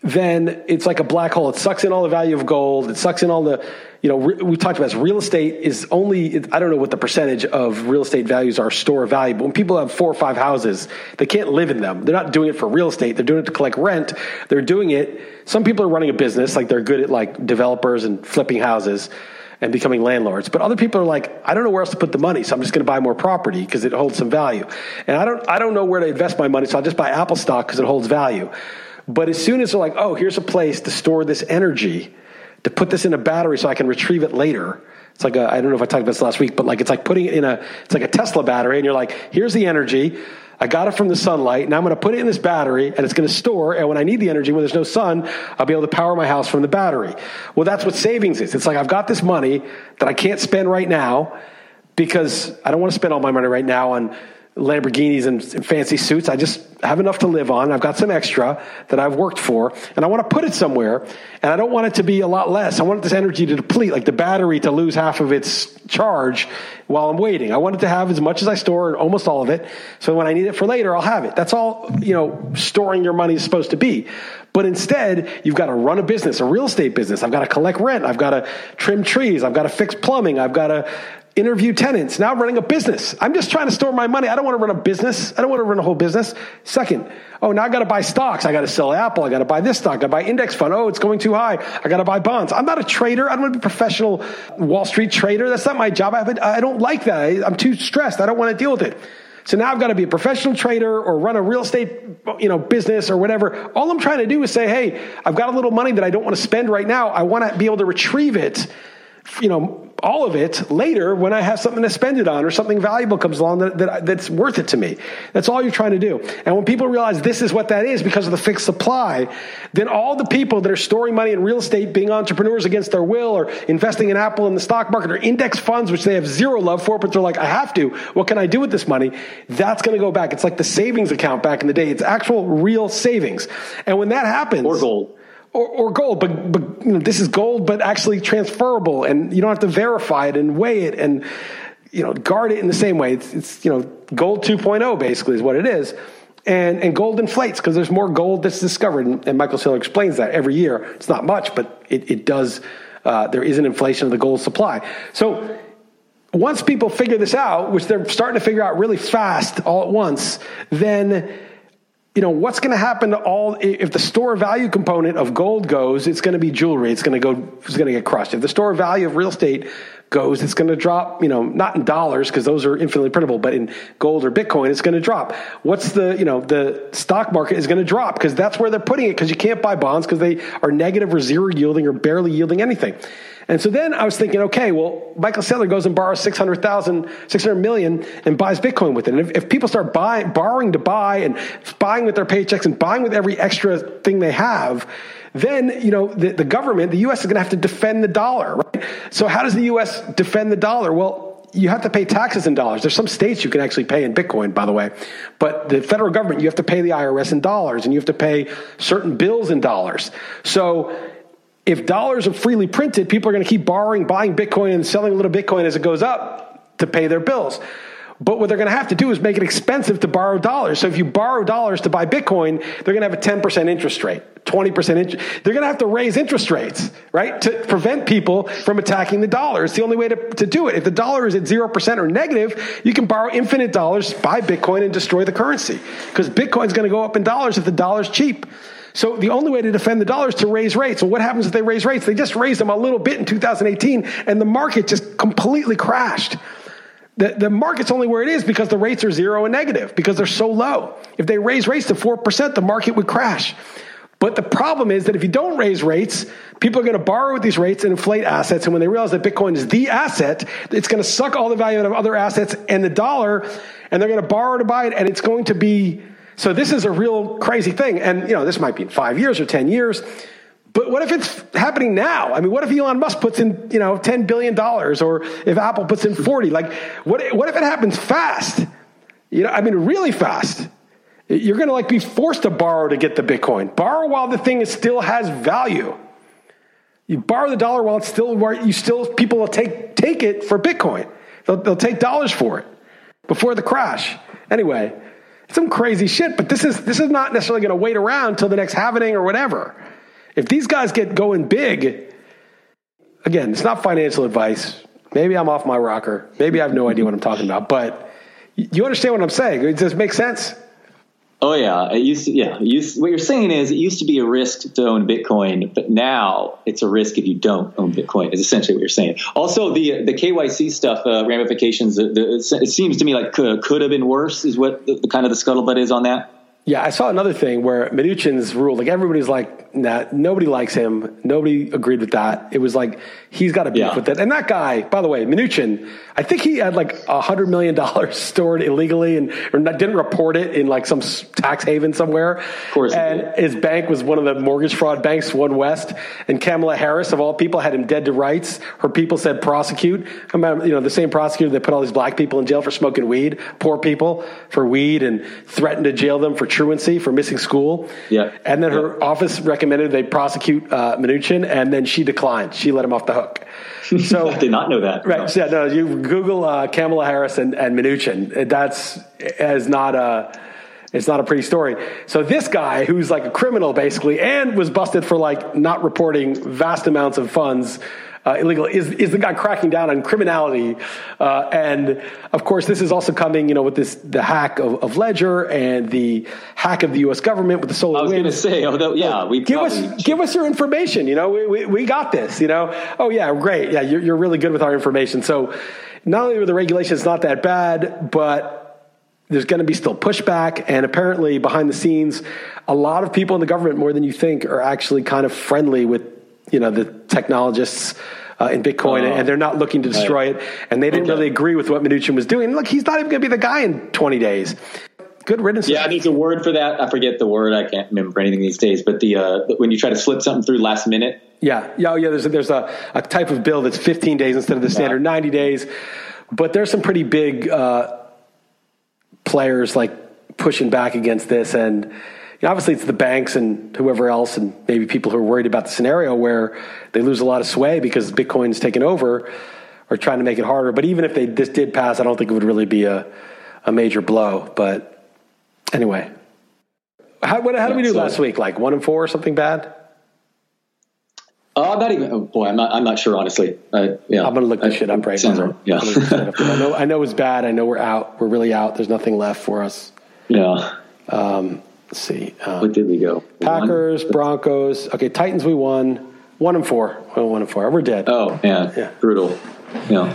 then it's like a black hole. It sucks in all the value of gold. It sucks in all the, you know, re- we talked about this. Real estate is only, I don't know what the percentage of real estate values are store value, but when people have four or five houses, they can't live in them. They're not doing it for real estate. They're doing it to collect rent. They're doing it. Some people are running a business, like they're good at like developers and flipping houses and becoming landlords. But other people are like, I don't know where else to put the money, so I'm just going to buy more property because it holds some value. And I don't, I don't know where to invest my money, so I'll just buy Apple stock because it holds value. But as soon as they're like, oh, here's a place to store this energy, to put this in a battery so I can retrieve it later. It's like I don't know if I talked about this last week, but like it's like putting it in a it's like a Tesla battery, and you're like, here's the energy. I got it from the sunlight. Now I'm going to put it in this battery and it's going to store. And when I need the energy, when there's no sun, I'll be able to power my house from the battery. Well, that's what savings is. It's like I've got this money that I can't spend right now because I don't want to spend all my money right now on Lamborghinis and, fancy suits. I just have enough to live on. I've got some extra that I've worked for, and I want to put it somewhere. And I don't want it to be a lot less. I want this energy to deplete, like the battery to lose half of its charge while I'm waiting. I want it to have as much as I store, almost all of it. So when I need it for later, I'll have it. That's all, you know, storing your money is supposed to be. But instead, you've got to run a business, a real estate business. I've got to collect rent. I've got to trim trees. I've got to fix plumbing. I've got to interview tenants. Now running a business. I'm just trying to store my money. I don't want to run a business. I don't want to run a whole business. Second, oh, now I got to buy stocks. I got to sell Apple. I got to buy this stock. I got to buy index fund. Oh, it's going too high. I got to buy bonds. I'm not a trader. I don't want to be a professional Wall Street trader. That's not my job. I, I don't like that. I, I'm too stressed. I don't want to deal with it. So now I've got to be a professional trader or run a real estate, you know, business or whatever. All I'm trying to do is say, hey, I've got a little money that I don't want to spend right now. I want to be able to retrieve it you know, all of it later when I have something to spend it on or something valuable comes along that, that, that's worth it to me. That's all you're trying to do. And when people realize this is what that is because of the fixed supply, then all the people that are storing money in real estate, being entrepreneurs against their will, or investing in Apple in the stock market, or index funds, which they have zero love for, but they're like, I have to. What can I do with this money? That's going to go back. It's like the savings account back in the day. It's actual real savings. And when that happens, or gold or, or gold, but, but you know, this is gold, but actually transferable, and you don't have to verify it and weigh it and you know guard it in the same way. It's, it's you know gold 2.0 basically is what it is, and and gold inflates because there's more gold that's discovered, and, and, Michael Saylor explains that every year. It's not much, but it, it does. Uh, there is an inflation of the gold supply. So once people figure this out, which they're starting to figure out really fast all at once, then you know what's going to happen to all if the store value component of gold goes it's going to be jewelry. It's going to go it's going to get crushed. If the store value of real estate goes it's going to drop you know not in dollars because those are infinitely printable but in gold or bitcoin it's going to drop. What's the you know the stock market is going to drop because that's where they're putting it because you can't buy bonds because they are negative or zero yielding or barely yielding anything and so then I was thinking, okay, well, Michael Saylor goes and borrows 600,000, 600 million and buys Bitcoin with it. And if, if people start borrowing to buy and buying with their paychecks and buying with every extra thing they have, then, you know, the, the government, the U.S. is going to have to defend the dollar, right? So how does the U.S. defend the dollar? Well, you have to pay taxes in dollars. There's some states you can actually pay in Bitcoin, by the way. But the federal government, you have to pay the IRS in dollars and you have to pay certain bills in dollars. So if dollars are freely printed, people are going to keep borrowing, buying Bitcoin, and selling a little Bitcoin as it goes up to pay their bills. But what they're going to have to do is make it expensive to borrow dollars. So if you borrow dollars to buy Bitcoin, they're going to have a 10% interest rate, 20% interest. They're going to have to raise interest rates, right? To prevent people from attacking the dollar. It's the only way to, to do it. If the dollar is at 0% or negative, you can borrow infinite dollars, buy Bitcoin, and destroy the currency. Because Bitcoin's going to go up in dollars if the dollar's cheap. So the only way to defend the dollar is to raise rates. So what happens if they raise rates? They just raised them a little bit in 2018 and the market just completely crashed. The, the market's only where it is because the rates are zero and negative because they're so low. If they raise rates to 4%, the market would crash. But the problem is that if you don't raise rates, people are going to borrow with these rates and inflate assets. And when they realize that Bitcoin is the asset, it's going to suck all the value out of other assets and the dollar, and they're going to borrow to buy it, and it's going to be so this is a real crazy thing. And, you know, this might be in five years or 10 years. But what if it's happening now? I mean, what if Elon Musk puts in, you know, $10 billion or if Apple puts in 40? Like, what, what if it happens fast? You know, I mean, really fast. You're going to like be forced to borrow to get the Bitcoin. Borrow while the thing is, still has value. You borrow the dollar while it's still, where you still, people will take, take it for Bitcoin. They'll, they'll take dollars for it before the crash. Anyway, some crazy shit, but this is this is not necessarily going to wait around till the next happening or whatever. If these guys get going big, again, it's not financial advice. Maybe I'm off my rocker. Maybe I have no idea what I'm talking about, but you understand what I'm saying. It just makes sense. Oh yeah, it used to. Yeah, used, what you're saying is it used to be a risk to own Bitcoin, but now it's a risk if you don't own Bitcoin. Is essentially what you're saying. Also, the the KYC stuff uh, ramifications. The, the, it seems to me like could, could have been worse. Is what the, the kind of the scuttlebutt is on that. Yeah, I saw another thing where Mnuchin's rule, like everybody's like, nah, nobody likes him. Nobody agreed with that. It was like, he's got to beef yeah. with it. And that guy, by the way, Mnuchin, I think he had like a hundred million dollars [LAUGHS] stored illegally and or not, didn't report it in like some tax haven somewhere. Of course. And his bank was one of the mortgage fraud banks, OneWest. And Kamala Harris, of all people, had him dead to rights. Her people said prosecute. I mean, you know, the same prosecutor that put all these black people in jail for smoking weed, poor people for weed, and threatened to jail them for truancy for missing school. Yeah. And then yeah. her office recommended they prosecute uh, Mnuchin, and then she declined. She let him off the hook. [LAUGHS] So I did not know that. Right. No. So, yeah, no, you Google uh, Kamala Harris and, and Mnuchin. That's is not a. It's not a pretty story. So this guy, who's like a criminal basically, and was busted for like not reporting vast amounts of funds uh, illegal is, is the guy cracking down on criminality. Uh, and of course, this is also coming, you know, with this the hack of, of Ledger and the hack of the U.S. government with the solar. I was going to say, although, yeah, we give us give us your information. You know, we, we, we got this. You know, oh yeah, great, yeah, you're, you're really good with our information. So not only are the regulations not that bad, but there's going to be still pushback. And apparently, behind the scenes, a lot of people in the government, more than you think, are actually kind of friendly with you know the technologists uh, in Bitcoin, oh, and they're not looking to destroy right. it. And they didn't okay. really agree with what Mnuchin was doing. Look, he's not even going to be the guy in 20 days. Good riddance. Yeah, there's a word for that. I forget the word. I can't remember anything these days. But the uh, when you try to slip something through last minute. Yeah, yeah, oh, yeah. There's a, there's a, a type of bill that's 15 days instead of the standard yeah. 90 days. But there's some pretty big uh, players like pushing back against this and obviously it's the banks and whoever else, and maybe people who are worried about the scenario where they lose a lot of sway because Bitcoin's taken over, or trying to make it harder. But even if they this did pass, I don't think it would really be a a major blow. But anyway, how, what, how did we do last week? Like one and four or something bad? Uh, not even. Oh boy, I'm not. I'm not sure. Honestly, uh, yeah. I'm gonna look this I, shit up right now. Right. Yeah. I know. I know it's bad. I know we're out. We're really out. There's nothing left for us. Yeah. Um, Let's see. Uh, what did we go? Packers, one? Broncos. Okay, Titans. We won one and four. Well, one and four. We're dead. Oh yeah, yeah, brutal. Yeah.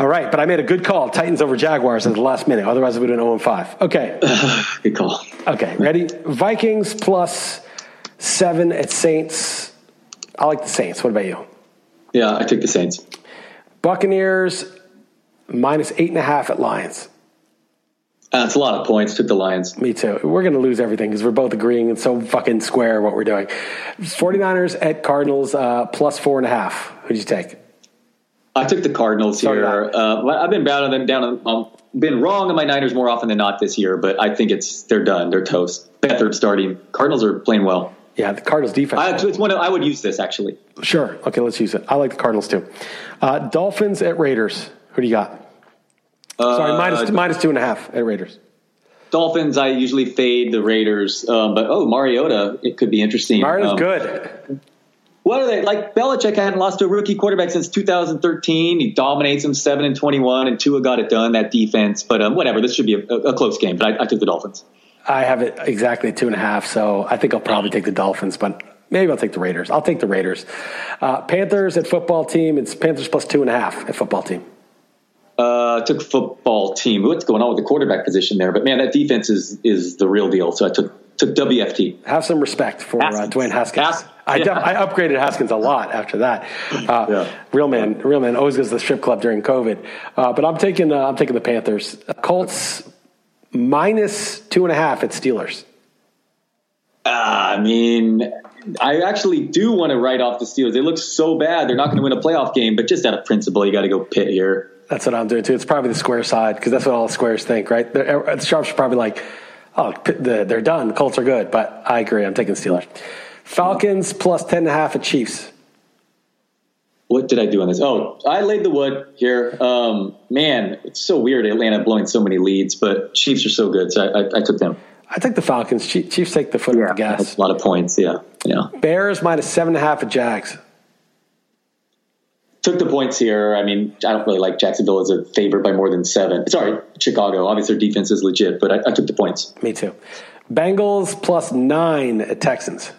All right, but I made a good call. Titans over Jaguars at the last minute. Otherwise, we would have been 0 and 5. Okay. [LAUGHS] good call. Okay, ready? Vikings plus seven at Saints. I like the Saints. What about you? Yeah, I took the Saints. Buccaneers minus eight and a half at Lions. Uh, a lot of points. Took the Lions. Me too. We're going to lose everything because we're both agreeing it's so fucking square what we're doing. 49ers at Cardinals uh, plus four and a half. Who'd you take? I took the Cardinals Sorry here. Uh, I've been down on them down. Um, been wrong on my Niners more often than not this year, but I think it's they're done. They're toast. Beathard starting. Cardinals are playing well. Yeah, the Cardinals defense. I, it's one. Of, I would use this actually. Sure. Okay, let's use it. I like the Cardinals too. Uh, Dolphins at Raiders. Who do you got? Sorry, minus, uh, minus two and a half at Raiders. Dolphins, I usually fade the Raiders, um, but oh, Mariota, it could be interesting. Mariota's um, good. What are they like? Belichick hadn't lost to a rookie quarterback since 2013. He dominates them seven and 21, and Tua got it done. That defense, but um, whatever. This should be a, a close game. But I, I, took the Dolphins. I have it exactly two and a half, so I think I'll probably take the Dolphins, but maybe I'll take the Raiders. I'll take the Raiders. Uh, Panthers at football team. It's Panthers plus two and a half at football team. Uh, took football team. What's going on with the quarterback position there? But man, that defense is is the real deal. So I took took WFT. Have some respect for uh, Dwayne Haskins. Has- I, yeah. I upgraded Haskins a lot after that. Uh, yeah. Real man, real man always goes to the strip club during COVID. Uh, but I'm taking uh, I'm taking the Panthers. Colts minus two and a half at Steelers. Uh, I mean, I actually do want to write off the Steelers. They look so bad; they're not going to win a playoff game. But just out of principle, you got to go pit here. That's what I'm doing too. It's probably the square side because that's what all the squares think, right? The, the sharps are probably like, oh, they're done. The Colts are good, but I agree. I'm taking Steelers. Falcons plus ten and a half at Chiefs. What did I do on this? Oh, I laid the wood here. Um, man, it's so weird Atlanta blowing so many leads, but Chiefs are so good, so I, I, I took them. I take the Falcons. Chiefs take the foot yeah, of the gas. A lot of points, yeah, yeah. Bears minus seven and a half at Jags. took the points here. I mean, I don't really like Jacksonville as a favorite by more than seven. Sorry, Chicago. Obviously, their defense is legit, but I, I took the points. Me too. Bengals plus nine at Texans.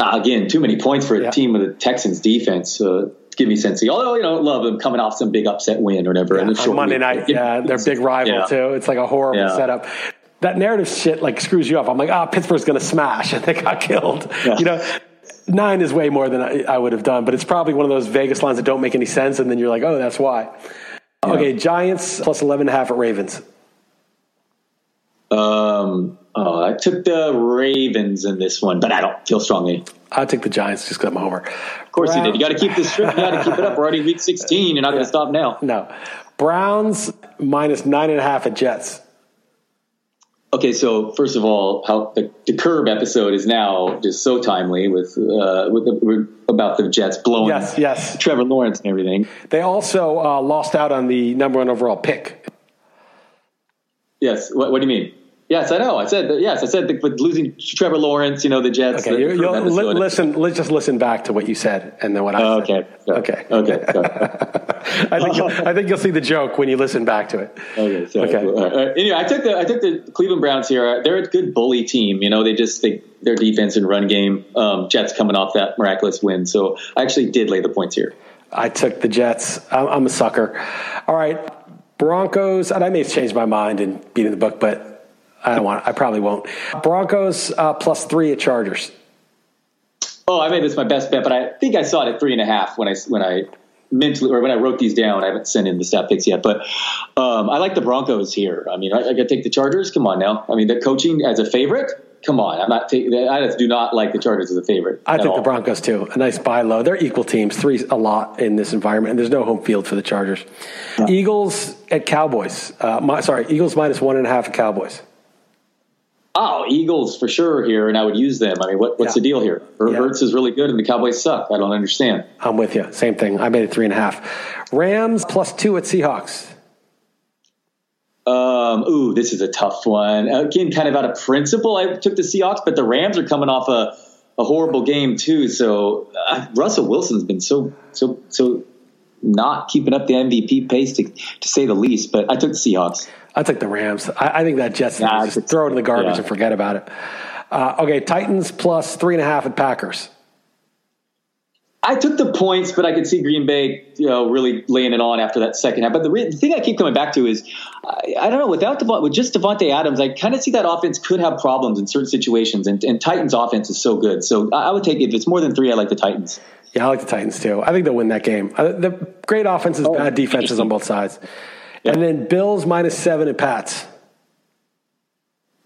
Uh, again, too many points for a yeah. team with the Texans defense. Uh, give me Cincy. Although you know, love them coming off some big upset win or whatever. Yeah, on Monday week. night, yeah, their big rival yeah. too. It's like a horrible yeah. setup. That narrative shit like screws you up. I'm like, ah, oh, Pittsburgh's going to smash, [LAUGHS] and they got killed. You know, nine is way more than I, I, would have done, but it's probably one of those Vegas lines that don't make any sense, and then you're like, oh, that's why. Okay, Giants plus 11 and a half at Ravens. Um, oh, I took the Ravens in this one, but I don't feel strongly. I take the Giants just because I'm a homer. Of course Brown. you did. You got to keep this. trip. You got to keep it up. We're already week 16. You're not yeah. going to stop now. No. Browns minus nine and a half at Jets. Okay, so first of all, how the, the curb episode is now just so timely with uh, with, the, about the Jets blowing yes, yes. Trevor Lawrence and everything. They also uh, lost out on the number one overall pick. Yes. What, what do you mean? Yes, I know. I said that, yes. I said that with losing Trevor Lawrence, you know, the Jets. Okay, you'll, li- listen. Let's just listen back to what you said, and then what I oh, said. Okay. Okay. Okay. [LAUGHS] I think you'll, I think you'll see the joke when you listen back to it. Okay. Sorry. Okay. Uh, anyway, I took the I took the Cleveland Browns here. They're a good bully team. You know, they just think their defense and run game. Um, Jets coming off that miraculous win, so I actually did lay the points here. I took the Jets. I'm, I'm a sucker. All right, Broncos. And I may have changed my mind in beating the book, but I don't want. I probably won't. Broncos uh, plus three at Chargers. Oh, I made this my best bet, but I think I saw it at three and a half when I when I mentally or when I wrote these down. I haven't sent in the stat picks yet, but um, I like the Broncos here. I mean, I, I got to take the Chargers. Come on now. I mean, the coaching as a favorite. Come on, I'm not. Taking, I just do not like the Chargers as a favorite. I think all. the Broncos too. A nice buy low. They're equal teams. Three a lot in this environment, and there's no home field for the Chargers. Yeah. Eagles at Cowboys. Uh, my, sorry, Eagles minus one and a half at Cowboys. Oh, Eagles for sure here, and I would use them. I mean, what, what's yeah. the deal here? Hurts yeah. is really good, and the Cowboys suck. I don't understand. I'm with you. Same thing. I made it three and a half. Rams plus two at Seahawks. Um, ooh, this is a tough one. Again, kind of out of principle, I took the Seahawks, but the Rams are coming off a, a horrible game too. So uh, Russell Wilson's been so so so not keeping up the MVP pace to, to say the least. But I took the Seahawks. I took the Rams. I, I think that Jets nah, just throw it in the garbage yeah. and forget about it. Uh, okay, Titans plus three and a half at Packers. I took the points, but I could see Green Bay, you know, really laying it on after that second half. But the, re- the thing I keep coming back to is, I, I don't know, without Devont, with just Davante Adams, I kind of see that offense could have problems in certain situations. And, and Titans' offense is so good, so I, I would take if it's more than three, I like the Titans. Yeah, I like the Titans too. I think they'll win that game. Uh, the great offenses, oh, bad defenses on both sides. Yeah. And then Bills minus seven at Pats.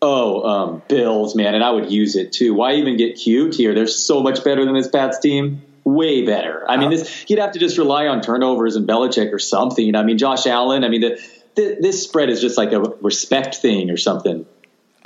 Oh, um, Bills, man, and I would use it too. Why even get cute here? They're so much better than this Pats team. Way better. I mean, this you'd have to just rely on turnovers and Belichick or something. You know, I mean, Josh Allen. I mean, the, the, this spread is just like a respect thing or something.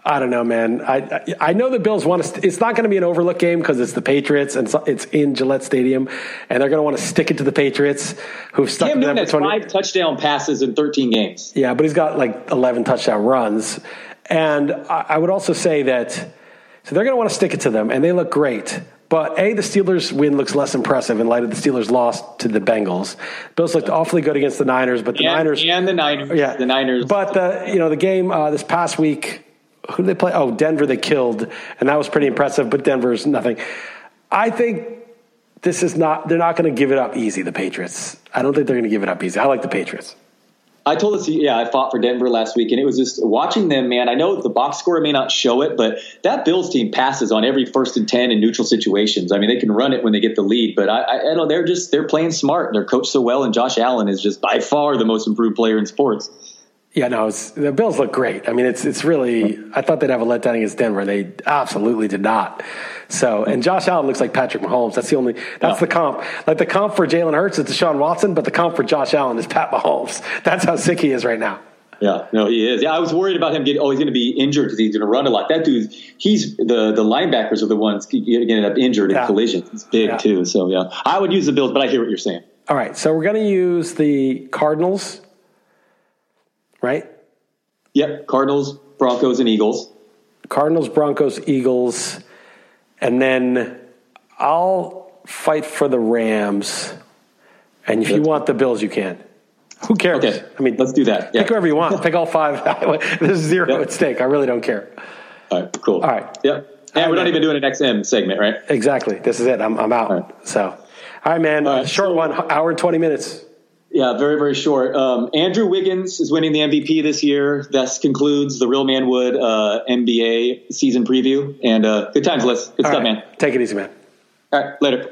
I don't know, man. I I know the Bills want to. It's not going to be an overlook game because it's the Patriots and it's in Gillette Stadium, and they're going to want to stick it to the Patriots, who've stuck Cam to them for 20. five touchdown passes in 13 games. Yeah, but he's got like 11 touchdown runs, and I, I would also say that so they're going to want to stick it to them, and they look great. But A, the Steelers win looks less impressive in light of the Steelers lost to the Bengals. Bills looked awfully good against the Niners, but the and, Niners and the Niners, yeah, the Niners. But the you know the game uh, this past week who they play? Oh, Denver they killed, and that was pretty impressive, but Denver's nothing. I think this is not, they're not going to give it up easy, the Patriots. I don't think they're going to give it up easy. I like the Patriots. I told us, yeah, I fought for Denver last week, and it was just watching them, man. I know the box score may not show it, but that Bills team passes on every first and 10 in neutral situations. I mean, they can run it when they get the lead, but I, I, I know they're just, they're playing smart. They're coached so well, and Josh Allen is just by far the most improved player in sports. Yeah, no, the Bills look great. I mean, it's it's really. I thought they'd have a letdown against Denver. They absolutely did not. So, and Josh Allen looks like Patrick Mahomes. That's the only. That's the comp. Like the comp for Jalen Hurts is Deshaun Watson, but the comp for Josh Allen is Pat Mahomes. [LAUGHS] That's how sick he is right now. Yeah, no, he is. Yeah, I was worried about him getting. Oh, he's going to be injured because he's going to run a lot. That dude, he's the the linebackers are the ones getting up injured in collisions. It's big yeah. too. So yeah, I would use the Bills, but I hear what you're saying. All right, so we're going to use the Cardinals, right? Yep, Cardinals, Broncos, and Eagles. Cardinals, Broncos, Eagles, and then I'll fight for the Rams And if you want the Bills, you can. Who cares? Okay. I mean, let's do that. Yeah. Pick whoever you want. [LAUGHS] Pick all five. [LAUGHS] There's zero Yeah. at stake. I really don't care. All right, cool. All right. Yep. And we're not even doing an XM segment, right? Exactly. This is it. I'm, I'm out. Right. So, all right, man. All right. Short So- one, hour and 20 minutes. Yeah, very, very short. Um, Andrew Wiggins is winning the MVP this year. Thus concludes the Real Man Wood uh, NBA season preview. And uh, good times, Liss. Good All stuff, right. man. Take it easy, man. All right, later.